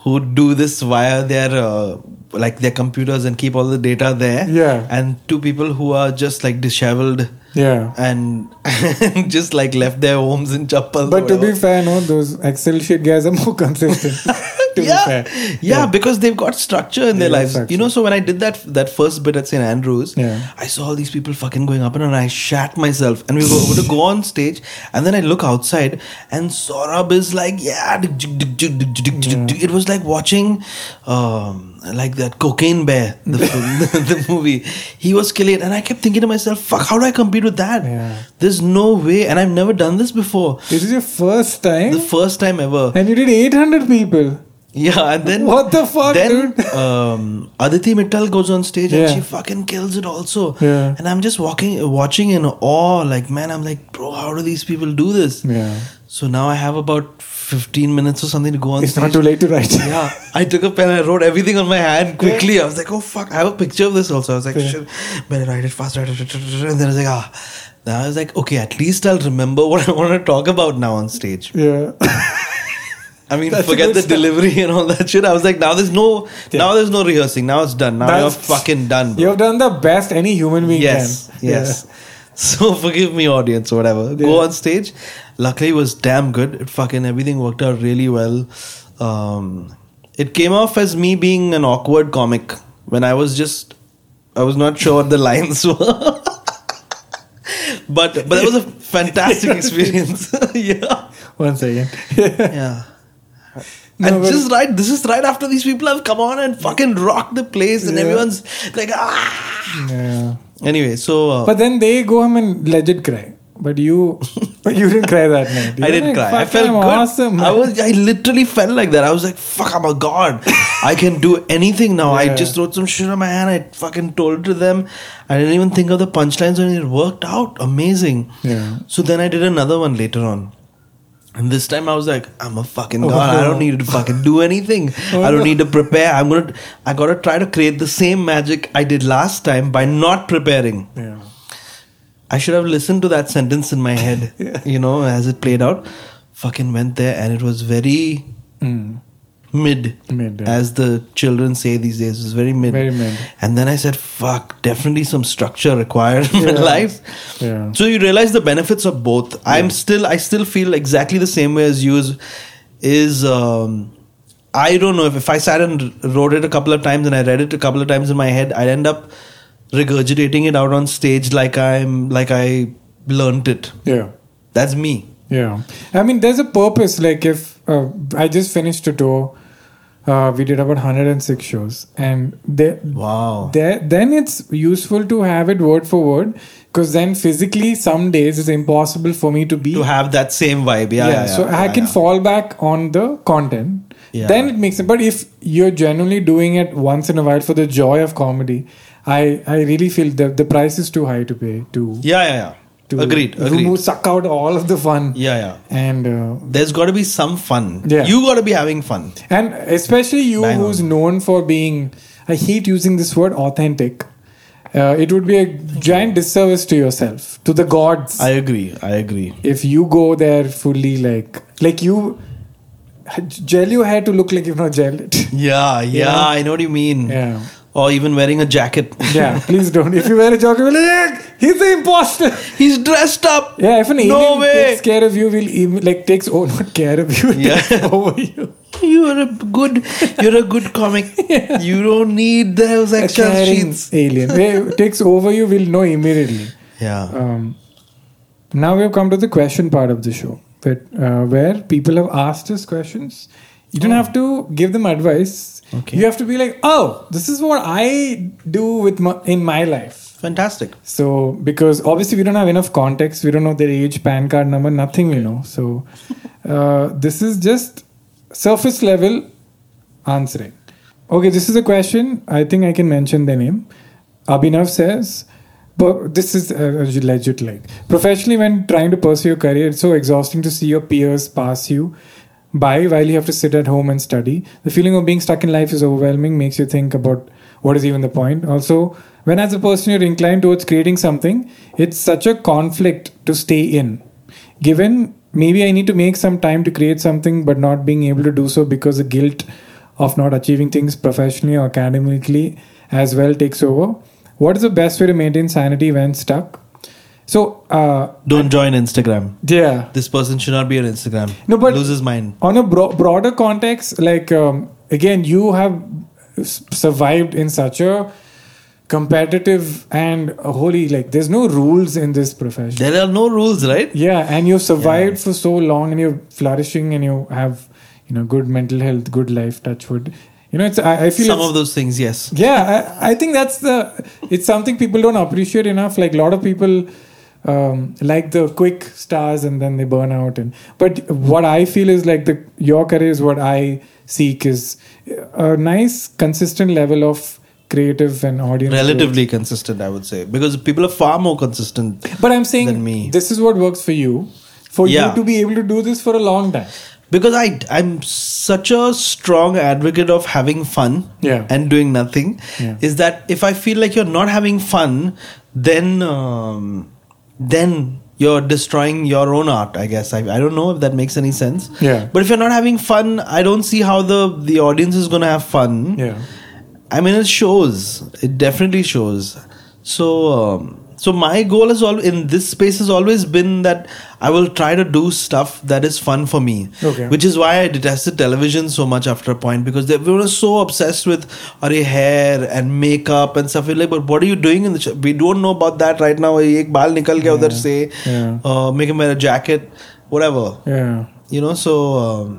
who do this via their uh, like their computers and keep all the data there. Yeah. and two people who are just like disheveled yeah. and just like left their homes in chappals. But to be fair, no, those Excel sheet guys are more consistent. to yeah. be fair, yeah, because they've got structure in their got lives. You know, so when I did that that first bit at St Andrews, Yeah. I saw all these people fucking going up and. I shat myself, and we were over to go on stage, and then I look outside, and Sorabh is like, yeah, it was like watching, um, like that Cocaine Bear, the, film, the movie. He was killing it, and I kept thinking to myself, fuck, how do I compete with that? Yeah. There's no way, and I've never done this before. This is your first time, The first time ever. and you did 800 people. Yeah, and then What the fuck, Then dude? um, Aditi Mittal goes on stage Yeah. and she fucking kills it also. Yeah. And I'm just walking, watching in awe. Like, man, I'm like, bro, how do these people do this? Yeah. So now I have about 15 minutes or something to go on It's stage. not too late to write. Yeah, I took a pen I wrote everything on my hand quickly. I was like, oh fuck, I have a picture of this also. I was like, Yeah. shit, better write it fast, write it. And then I was like, ah. Then I was like, okay, at least I'll remember what I want to talk about now on stage. Yeah. I mean, That's forget the start. delivery and all that shit. I was like, now there's no, Yeah. now there's no rehearsing. Now it's done. Now That's- you're fucking done. bro. You have done the best any human being yes, can. yes. So forgive me, audience, or whatever. Go on stage. Luckily, it was damn good. It fucking everything worked out really well. Um, it came off as me being an awkward comic when I was just, I was not sure what the lines were. but but it was a fantastic experience. yeah. Yeah. One second. Yeah. No, and just right, this is right after these people have come on and fucking rocked the place, and Yeah. everyone's like, ah. yeah. Anyway, so uh, But then they go home and legit cry. But you, but you didn't cry that night. You I didn't like, cry. I felt I'm good. awesome. I was, I literally felt like that. I was like, "Fuck, I'm a god. I can do anything now." I just wrote some shit on my hand. I fucking told it to them. I didn't even think of the punchlines, and it worked out amazing. Yeah. So then I did another one later on. And this time I was like, I'm a fucking Oh, god. I don't need to fucking do anything. I don't need to prepare. I'm gonna I gotta try to create the same magic I did last time by not preparing. Yeah. I should have listened to that sentence in my head, Yeah. you know, as it played out. Fucking went there and it was very Mm. Mid, Mid, yeah. as the children say these days. It was very mid. Very mid. And then I said, fuck, definitely some structure required in my Yeah. life. Yeah. So you realize the benefits of both. I'm still, I still feel exactly the same way as you. Is is um, I don't know if, if I sat and wrote it a couple of times and I read it a couple of times in my head, I'd end up regurgitating it out on stage like I'm like I learned it. Yeah. That's me. Yeah. I mean, there's a purpose. Like, if uh, I just finished a tour, uh, we did about 106 shows, and there, Wow. there, then it's useful to have it word for word because then physically, some days it's impossible for me to be. to have that same vibe. Yeah. yeah, so yeah, I can yeah. fall back on the content. Yeah. Then it makes it. But if you're genuinely doing it once in a while for the joy of comedy, I I really feel the the price is too high to pay to Yeah, yeah, yeah. To agreed. remove Agreed. suck out all of the fun. Yeah, yeah. And uh, There's got to be some fun. Yeah. You got to be having fun. and especially you Bang who's on. known for being I hate using this word authentic. Uh, it would be a giant disservice to yourself, to the gods, I agree. I agree. if you go there fully like like you gel your hair to look like you've not gelled it. Yeah, yeah, know? I know what you mean. Yeah. Or even wearing a jacket. Yeah, please don't. If you wear a jacket, be like, he's the imposter. He's dressed up. Yeah, if an No alien way. takes care of you, will em- like takes oh not care of you, Yeah. takes over you. You're a good. You're a good comic. You don't need those extra sheets. alien Eh, takes over you, will know immediately. Yeah. Um, now we have come to the question part of the show, but uh, where people have asked us questions. You don't have to give them advice. Okay. You have to be like, oh, this is what I do with my, in my life. Fantastic. So, because obviously we don't have enough context, we don't know their age, PAN card number, nothing we know. So, uh, this is just surface level answering. Okay, this is a question. I think I can mention the name. Abhinav says, but this is uh, legit like professionally when trying to pursue your career, it's so exhausting to see your peers pass you by while you have to sit at home and study. The feeling of being stuck in life is overwhelming, makes you think about what is even the point. Also, when as a person you're inclined towards creating something, it's such a conflict to stay in. Given maybe I need to make some time to create something, but not being able to do so because the guilt of not achieving things professionally or academically as well takes over. What is the best way to maintain sanity when stuck? So, uh, Don't join Instagram. yeah, This person should not be on Instagram. No, but- loses mind. on a bro- broader context like um, again you have survived in such a competitive and holy like there's no rules in this profession There are no rules, right? yeah and you've survived for so long and you're flourishing and you have you know good mental health good life touch wood you know it's i, I feel Some of those things, yes. yeah I, I think that's the it's something people don't appreciate enough like a lot of people um, like the quick stars and then they burn out and but what i feel is like the your career is what i seek is a nice consistent level of creative and audience growth. Relatively consistent, I would say, because people are far more consistent. but i'm saying than me. this is what works for you for Yeah. you to be able to do this for a long time Because I I'm such a strong advocate of having fun Yeah. and doing nothing. Yeah. Is that if I feel like you're not having fun, then um, then you're destroying your own art. I guess I, I don't know if that makes any sense. Yeah. But if you're not having fun, I don't see how the the audience is gonna have fun. yeah I mean, it shows. It definitely shows. So, um, so my goal is all in this space has always been that I will try to do stuff that is fun for me. Okay. Which is why I detested television so much after a point because they everyone was so obsessed with our hair and makeup and stuff. We're like, but what are you doing in the show? We don't know about that right now. एक बाल निकल गया उधर से. Yeah. Uh, make him wear a jacket, whatever. yeah You know, so. Um,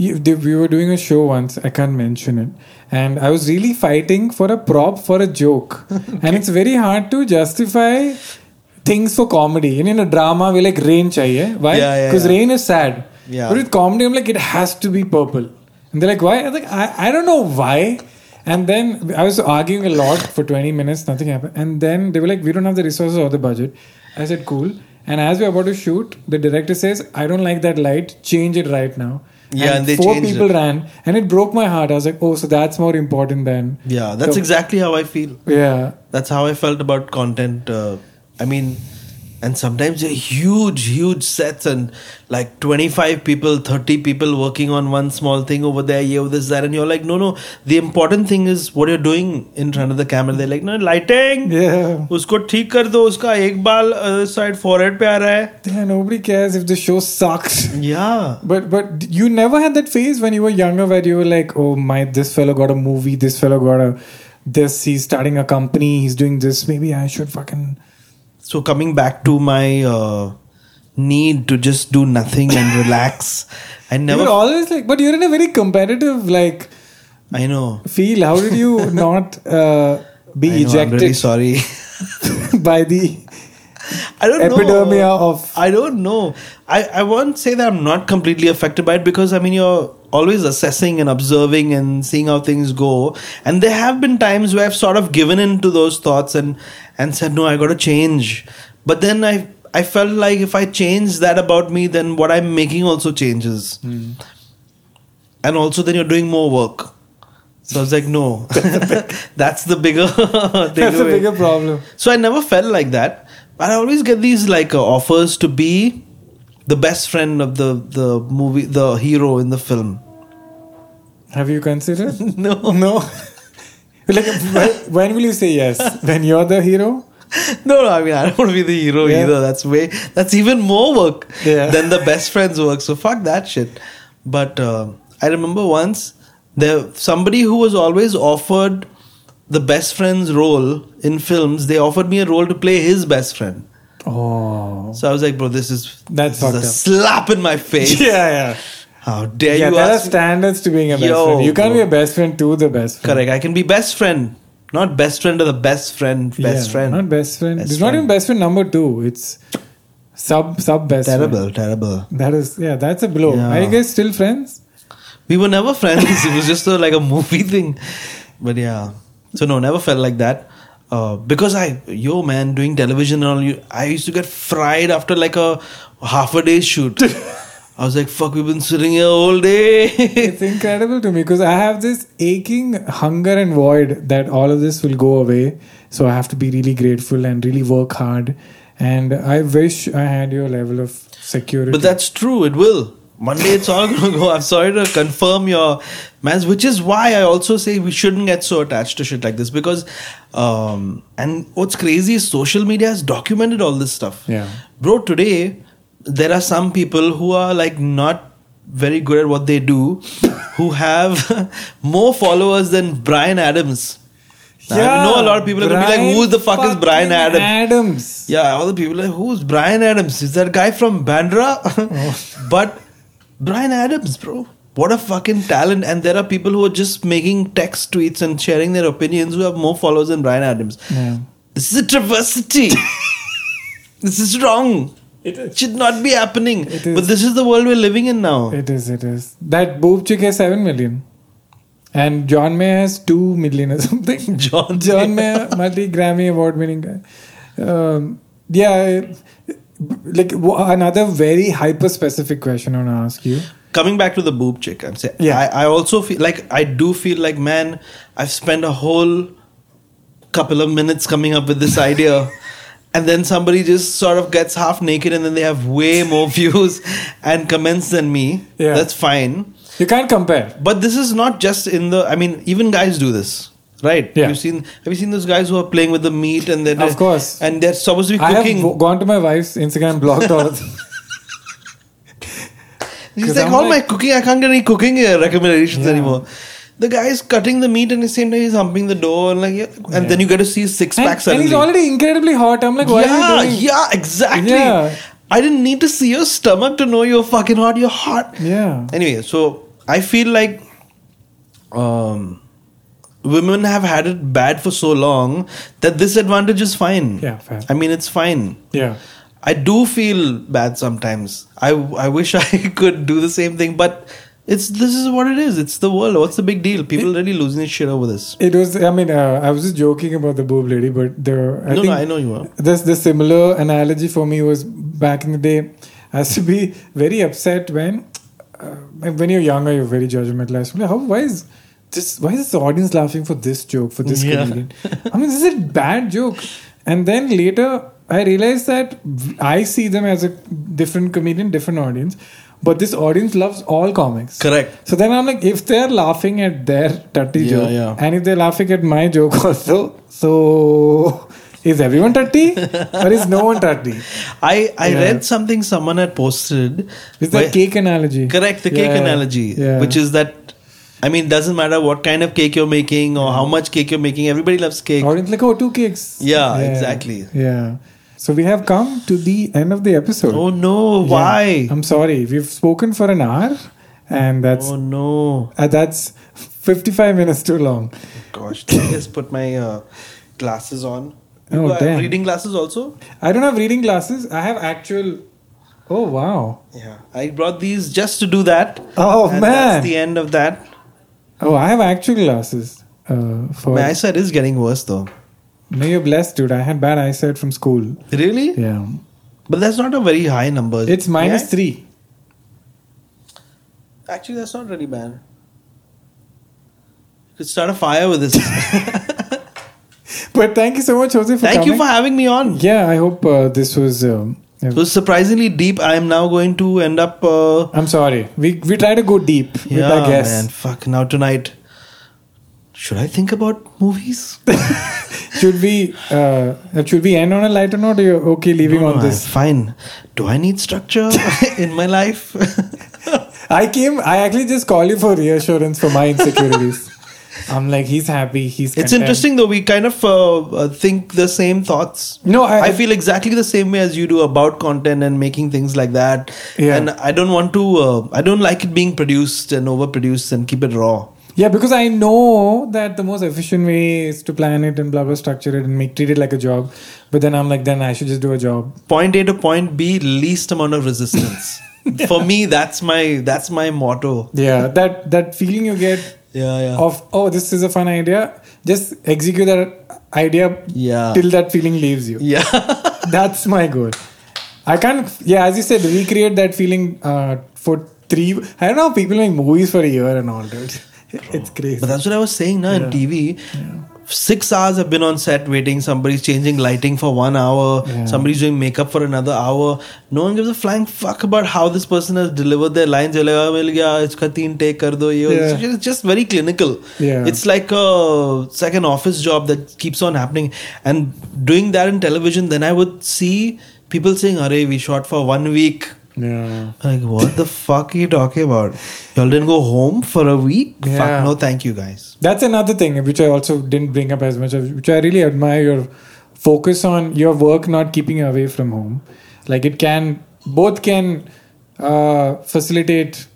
you, they, we were doing a show once i can't mention it. And i was really fighting for a prop for a joke. And it's very hard to justify things for comedy. And in a drama we like rain chahiye eh? why? Yeah, yeah, because yeah. rain is sad. Yeah. but with comedy i'm like it has to be purple. And they're like why? I'm like I, I don't know why. And then i was arguing a lot for 20 minutes nothing happened. And then they were like we don't have the resources or the budget. I said cool. And as we're about to shoot the director says i don't like that light. Change it right now Yeah, and they four people it. ran, and it broke my heart. I was like, "Oh, so that's more important than yeah, that's the- exactly how I feel. yeah, that's how I felt about content. Uh, I mean, and sometimes they're huge huge sets and like 25 people 30 people working on one small thing over there yeah this that and you're like no no the important thing is what you're doing in front of the camera. They're like no lighting. Yeah. usko theek kar do uska ek baal other side forehead pe aa raha hai yeah nobody cares if the show sucks. Yeah. But but you never had that phase when you were younger where you were like oh my this fellow got a movie this fellow got a this he's starting a company he's doing this maybe i should fucking so coming back to my uh, need to just do nothing and relax I never always like, but you're in a very competitive like I know feel. How did you not uh, be I know, I'm ejected really sorry by the I don't epidemia know. of I don't know. I, I won't say that I'm not completely affected by it because I mean you're always assessing and observing and seeing how things go. And there have been times where I've sort of given in to those thoughts and and said, No, I gotta change. But then I I felt like if I change that about me, then what I'm making also changes. And also then you're doing more work. So I was like, no. That's the bigger that's a bigger problem. So I never felt like that. But I always get these like uh, offers to be the best friend of the the movie, the hero in the film. Have you considered? No, no. Like when, when will you say yes? When you're the hero? no, no. I mean, I don't want to be the hero Yeah. either. That's way. That's even more work Yeah. than the best friends work. So fuck that shit. But uh, I remember once there somebody who was always offered the best friend's role in films. They offered me a role to play his best friend. Oh. So I was like, bro, this is That's this is a up. slap in my face. Yeah, yeah. How dare yeah, you there are standards to being a best Yo, friend. You can't bro. be a best friend to the best friend. Correct. I can be best friend, not best friend of the best friend. Best Yeah, friend. Not best friend. Best it's not even best friend number two. It's sub sub best terrible, friend. terrible. That is yeah, that's a blow. Yeah. Are you guys still friends? We were never friends. it was just a, like a movie thing. But yeah, so no, never felt like that. Uh, because I, yo man, doing television and all, you, I used to get fried after like a half a day shoot. I was like, fuck, we've been sitting here all day. it's incredible to me because I have this aching hunger and void that all of this will go away. So I have to be really grateful and really work hard. And I wish I had your level of security. But that's true. It will. One day it's all going to go. I'm sorry to confirm your man's, which is why I also say we shouldn't get so attached to shit like this because, um, and what's crazy is social media has documented all this stuff. Yeah. Bro, today there are some people who are like not very good at what they do who have more followers than Bryan Adams. Now, I know a lot of people are to be like, who the fuck is Bryan Adams? Adams. Yeah, all the people are like, who's Bryan Adams? Is that guy from Bandra? Oh. but Bryan Adams, bro. What a fucking talent. And there are people who are just making text tweets and sharing their opinions who have more followers than Bryan Adams. Yeah. This is a travesty. this is wrong. It It should not be happening. It is. But this is the world we're living in now. It is, it is. That boob chick has 7 million. And John Mayer has 2 million or something. John John Mayer, multi Grammy award winning guy. Um, yeah, like w- another very hyper specific question I want to ask you. coming back to the boob chick, I'm saying, Yeah. I, I also feel like I do feel like, man, I've spent a whole couple of minutes coming up with this idea. And then somebody just sort of gets half naked and then they have way more views and comments than me. Yeah. That's fine. You can't compare. But this is not just in the I mean, even guys do this. Right? Yeah. You've seen have you seen those guys who are playing with the meat and then Of course. and they're supposed to be cooking I have gone to my wife's Instagram, blocked all of them. He's 'Cause like, how like- I cooking? I can't get any cooking uh, recommendations Yeah. anymore. The guy is cutting the meat and at the same time he's humping the door and like, yeah. and Yeah. then you get to see six And, pack and he's already incredibly hot. I'm like, why yeah, are you doing yeah, exactly. Yeah. I didn't need to see your stomach to know you're fucking hot. You're hot. Yeah. Anyway, so I feel like um, women have had it bad for so long that this advantage is fine. Yeah, fair. I mean, it's fine. Yeah. I do feel bad sometimes. I I wish I could do the same thing, but it's this is what it is. It's the world. What's the big deal? People really losing their shit over this. It was. I mean, uh, I was just joking about the boob lady, but the I no, think no, I know you are. This the similar analogy for me was back in the day. I used to be very upset when uh, when you're younger, you're very judgmental. I used to be like, how why is this why is the audience laughing for this joke for this Yeah. comedian? I mean, this is a bad joke. And then later, I realized that I see them as a different comedian, different audience, but this audience loves all comics. Correct. So then I'm like, if they're laughing at their tutty Yeah, joke, yeah. and if they're laughing at my joke also, so is everyone tutty or is no one tutty? I I Yeah. read something someone had posted. Is that cake analogy? Correct, the cake analogy, which is that. I mean, doesn't matter what kind of cake you're making or how much cake you're making. Everybody loves cake. Audience like, oh, two cakes. Yeah, exactly. Yeah. So we have come to the end of the episode. Oh no! Yeah. Why? I'm sorry. We've spoken for an hour, and that's Oh no! uh, that's 55 minutes too long. Gosh, let me just put my uh, glasses on. Oh, have damn. reading glasses also? I don't have reading glasses. I have actual. Oh wow. Yeah, I brought these just to do that. Oh, and man. That's the end of that. Oh, I have actual glasses. Uh, for My eyesight is getting worse though. No, you're blessed, dude. I had bad eyesight from school. Really? Yeah, But that's not a very high number. it's minus Yeah? three. Actually, that's not really bad. You could start a fire with this. But thank you so much, Hoezaay, for Thank coming. you for having me on. Yeah, I hope uh, this was. Um, It was surprisingly deep. I am now going to end up. Uh, I'm sorry. We we try to go deep with yeah, our guests. man. Fuck. Now tonight, should I think about movies? Should we uh, should we end on a lighter note? Or you're okay leaving No, on no, this? Fine. Do I need structure in my life? I came. I actually just call you for reassurance for my insecurities. I'm like, he's happy. He's. it's interesting though. We kind of uh, uh, think the same thoughts. No, I, I feel exactly the same way as you do about content and making things like that. Yeah. And I don't want to. Uh, I don't like it being produced and overproduced and keep it raw. Yeah, because I know that the most efficient way is to plan it and blah blah structure it and make treat it like a job. But then I'm like, then I should just do a job. Point A to point B, least amount of resistance. For me, that's my that's my motto. Yeah, that that feeling you get Yeah, yeah. of oh this is a fun idea. Just execute that idea Yeah. till that feeling leaves you. Yeah. That's my goal. I can't, yeah, as you said, recreate that feeling uh, for three. I don't know how people make movies for a year and all, dude it's crazy. But that's what I was saying now yeah. in TV. Yeah. Six hours I've been on set waiting. Somebody's changing lighting for one hour. Yeah. Somebody's doing makeup for another hour. No one gives a flying fuck about how this person has delivered their lines. You're like, oh, well, yeah, take kar do. Yeah. It's just very clinical. Yeah. It's like a it's like an office job that keeps on happening. And doing that in television, then I would see people saying, "Arey, we shot for one week." Yeah. Like, what the fuck are you talking about? Y'all didn't go home for a week? Yeah. Fuck, no, thank you guys. That's another thing which I also didn't bring up as much, of, which I really admire your focus on your work not keeping you away from home. Like it can, both can uh, facilitate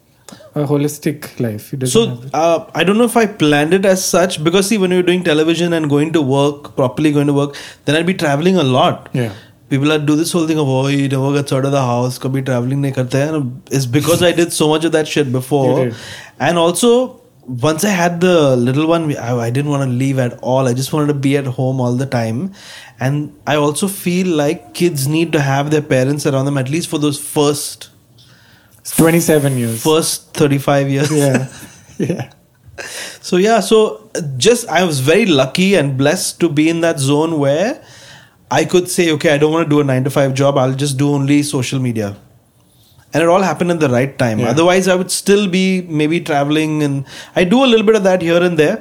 a holistic life. So uh, I don't know if I planned it as such because see when you're doing television and going to work properly going to work then I'd be traveling a lot. yeah. People that do this whole thing of oh you never gets out of the house kabhi traveling nahi karte hain. It's because I did so much of that shit before and also once I had the little one I, I didn't want to leave at all I just wanted to be at home all the time and I also feel like kids need to have their parents around them at least for those first 27 years. first 35 years yeah. yeah. So yeah, so just I was very lucky and blessed to be in that zone where I could say, okay, I don't want to do a nine to five job. I'll just do only social media, and it all happened at the right time. Yeah. Otherwise, I would still be maybe traveling, and I do a little bit of that here and there,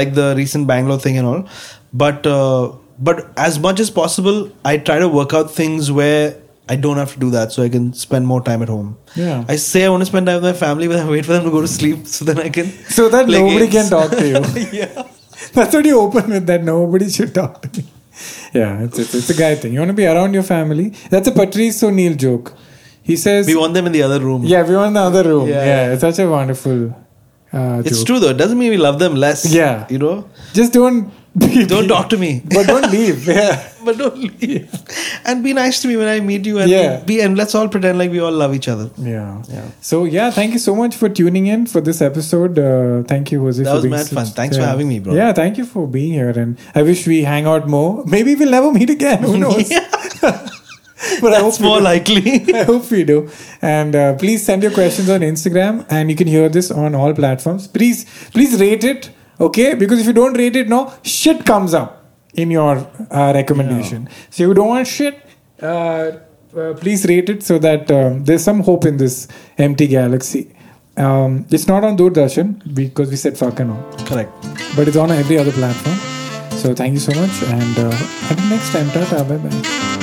like the recent Bangalore thing and all. But uh, but as much as possible, I try to work out things where I don't have to do that, so I can spend more time at home. Yeah. I say I want to spend time with my family, but I wait for them to go to sleep so then I can. So that nobody games. can talk to you. yeah. That's what you open with. That nobody should talk to me. Yeah, it's, it's, it's a guy thing. You want to be around your family. That's a Patrice O'Neal joke. He says, We want them in the other room. "Yeah, we want in the other room." Yeah, Yeah, it's such a wonderful uh, It's true though. It doesn't mean we love them less. Yeah. You know? Just don't Don't talk to me. but don't leave. Yeah, But don't leave. And be nice to me when I meet you and Yeah. be and let's all pretend like we all love each other. yeah, Yeah. So yeah, thank you so much for tuning in for this episode. Uh, thank you, Hoezaay. That for was mad fun. Thanks for having me, bro. Yeah, thank you for being here, and I wish we hang out more. Maybe we'll never meet again. Who knows? but I hope That's more likely. I hope we do. And uh, please send your questions on Instagram, and you can hear this on all platforms. Please, please rate it, okay? Because if you don't rate it, no shit comes up in your uh, recommendation. So if you don't want shit, uh, uh, please rate it so that um, there's some hope in this empty galaxy. Um, it's not on Doordarshan because we said fuck and all, Correct. but it's on every other platform. So thank you so much, and uh, until next time, tata, bye bye.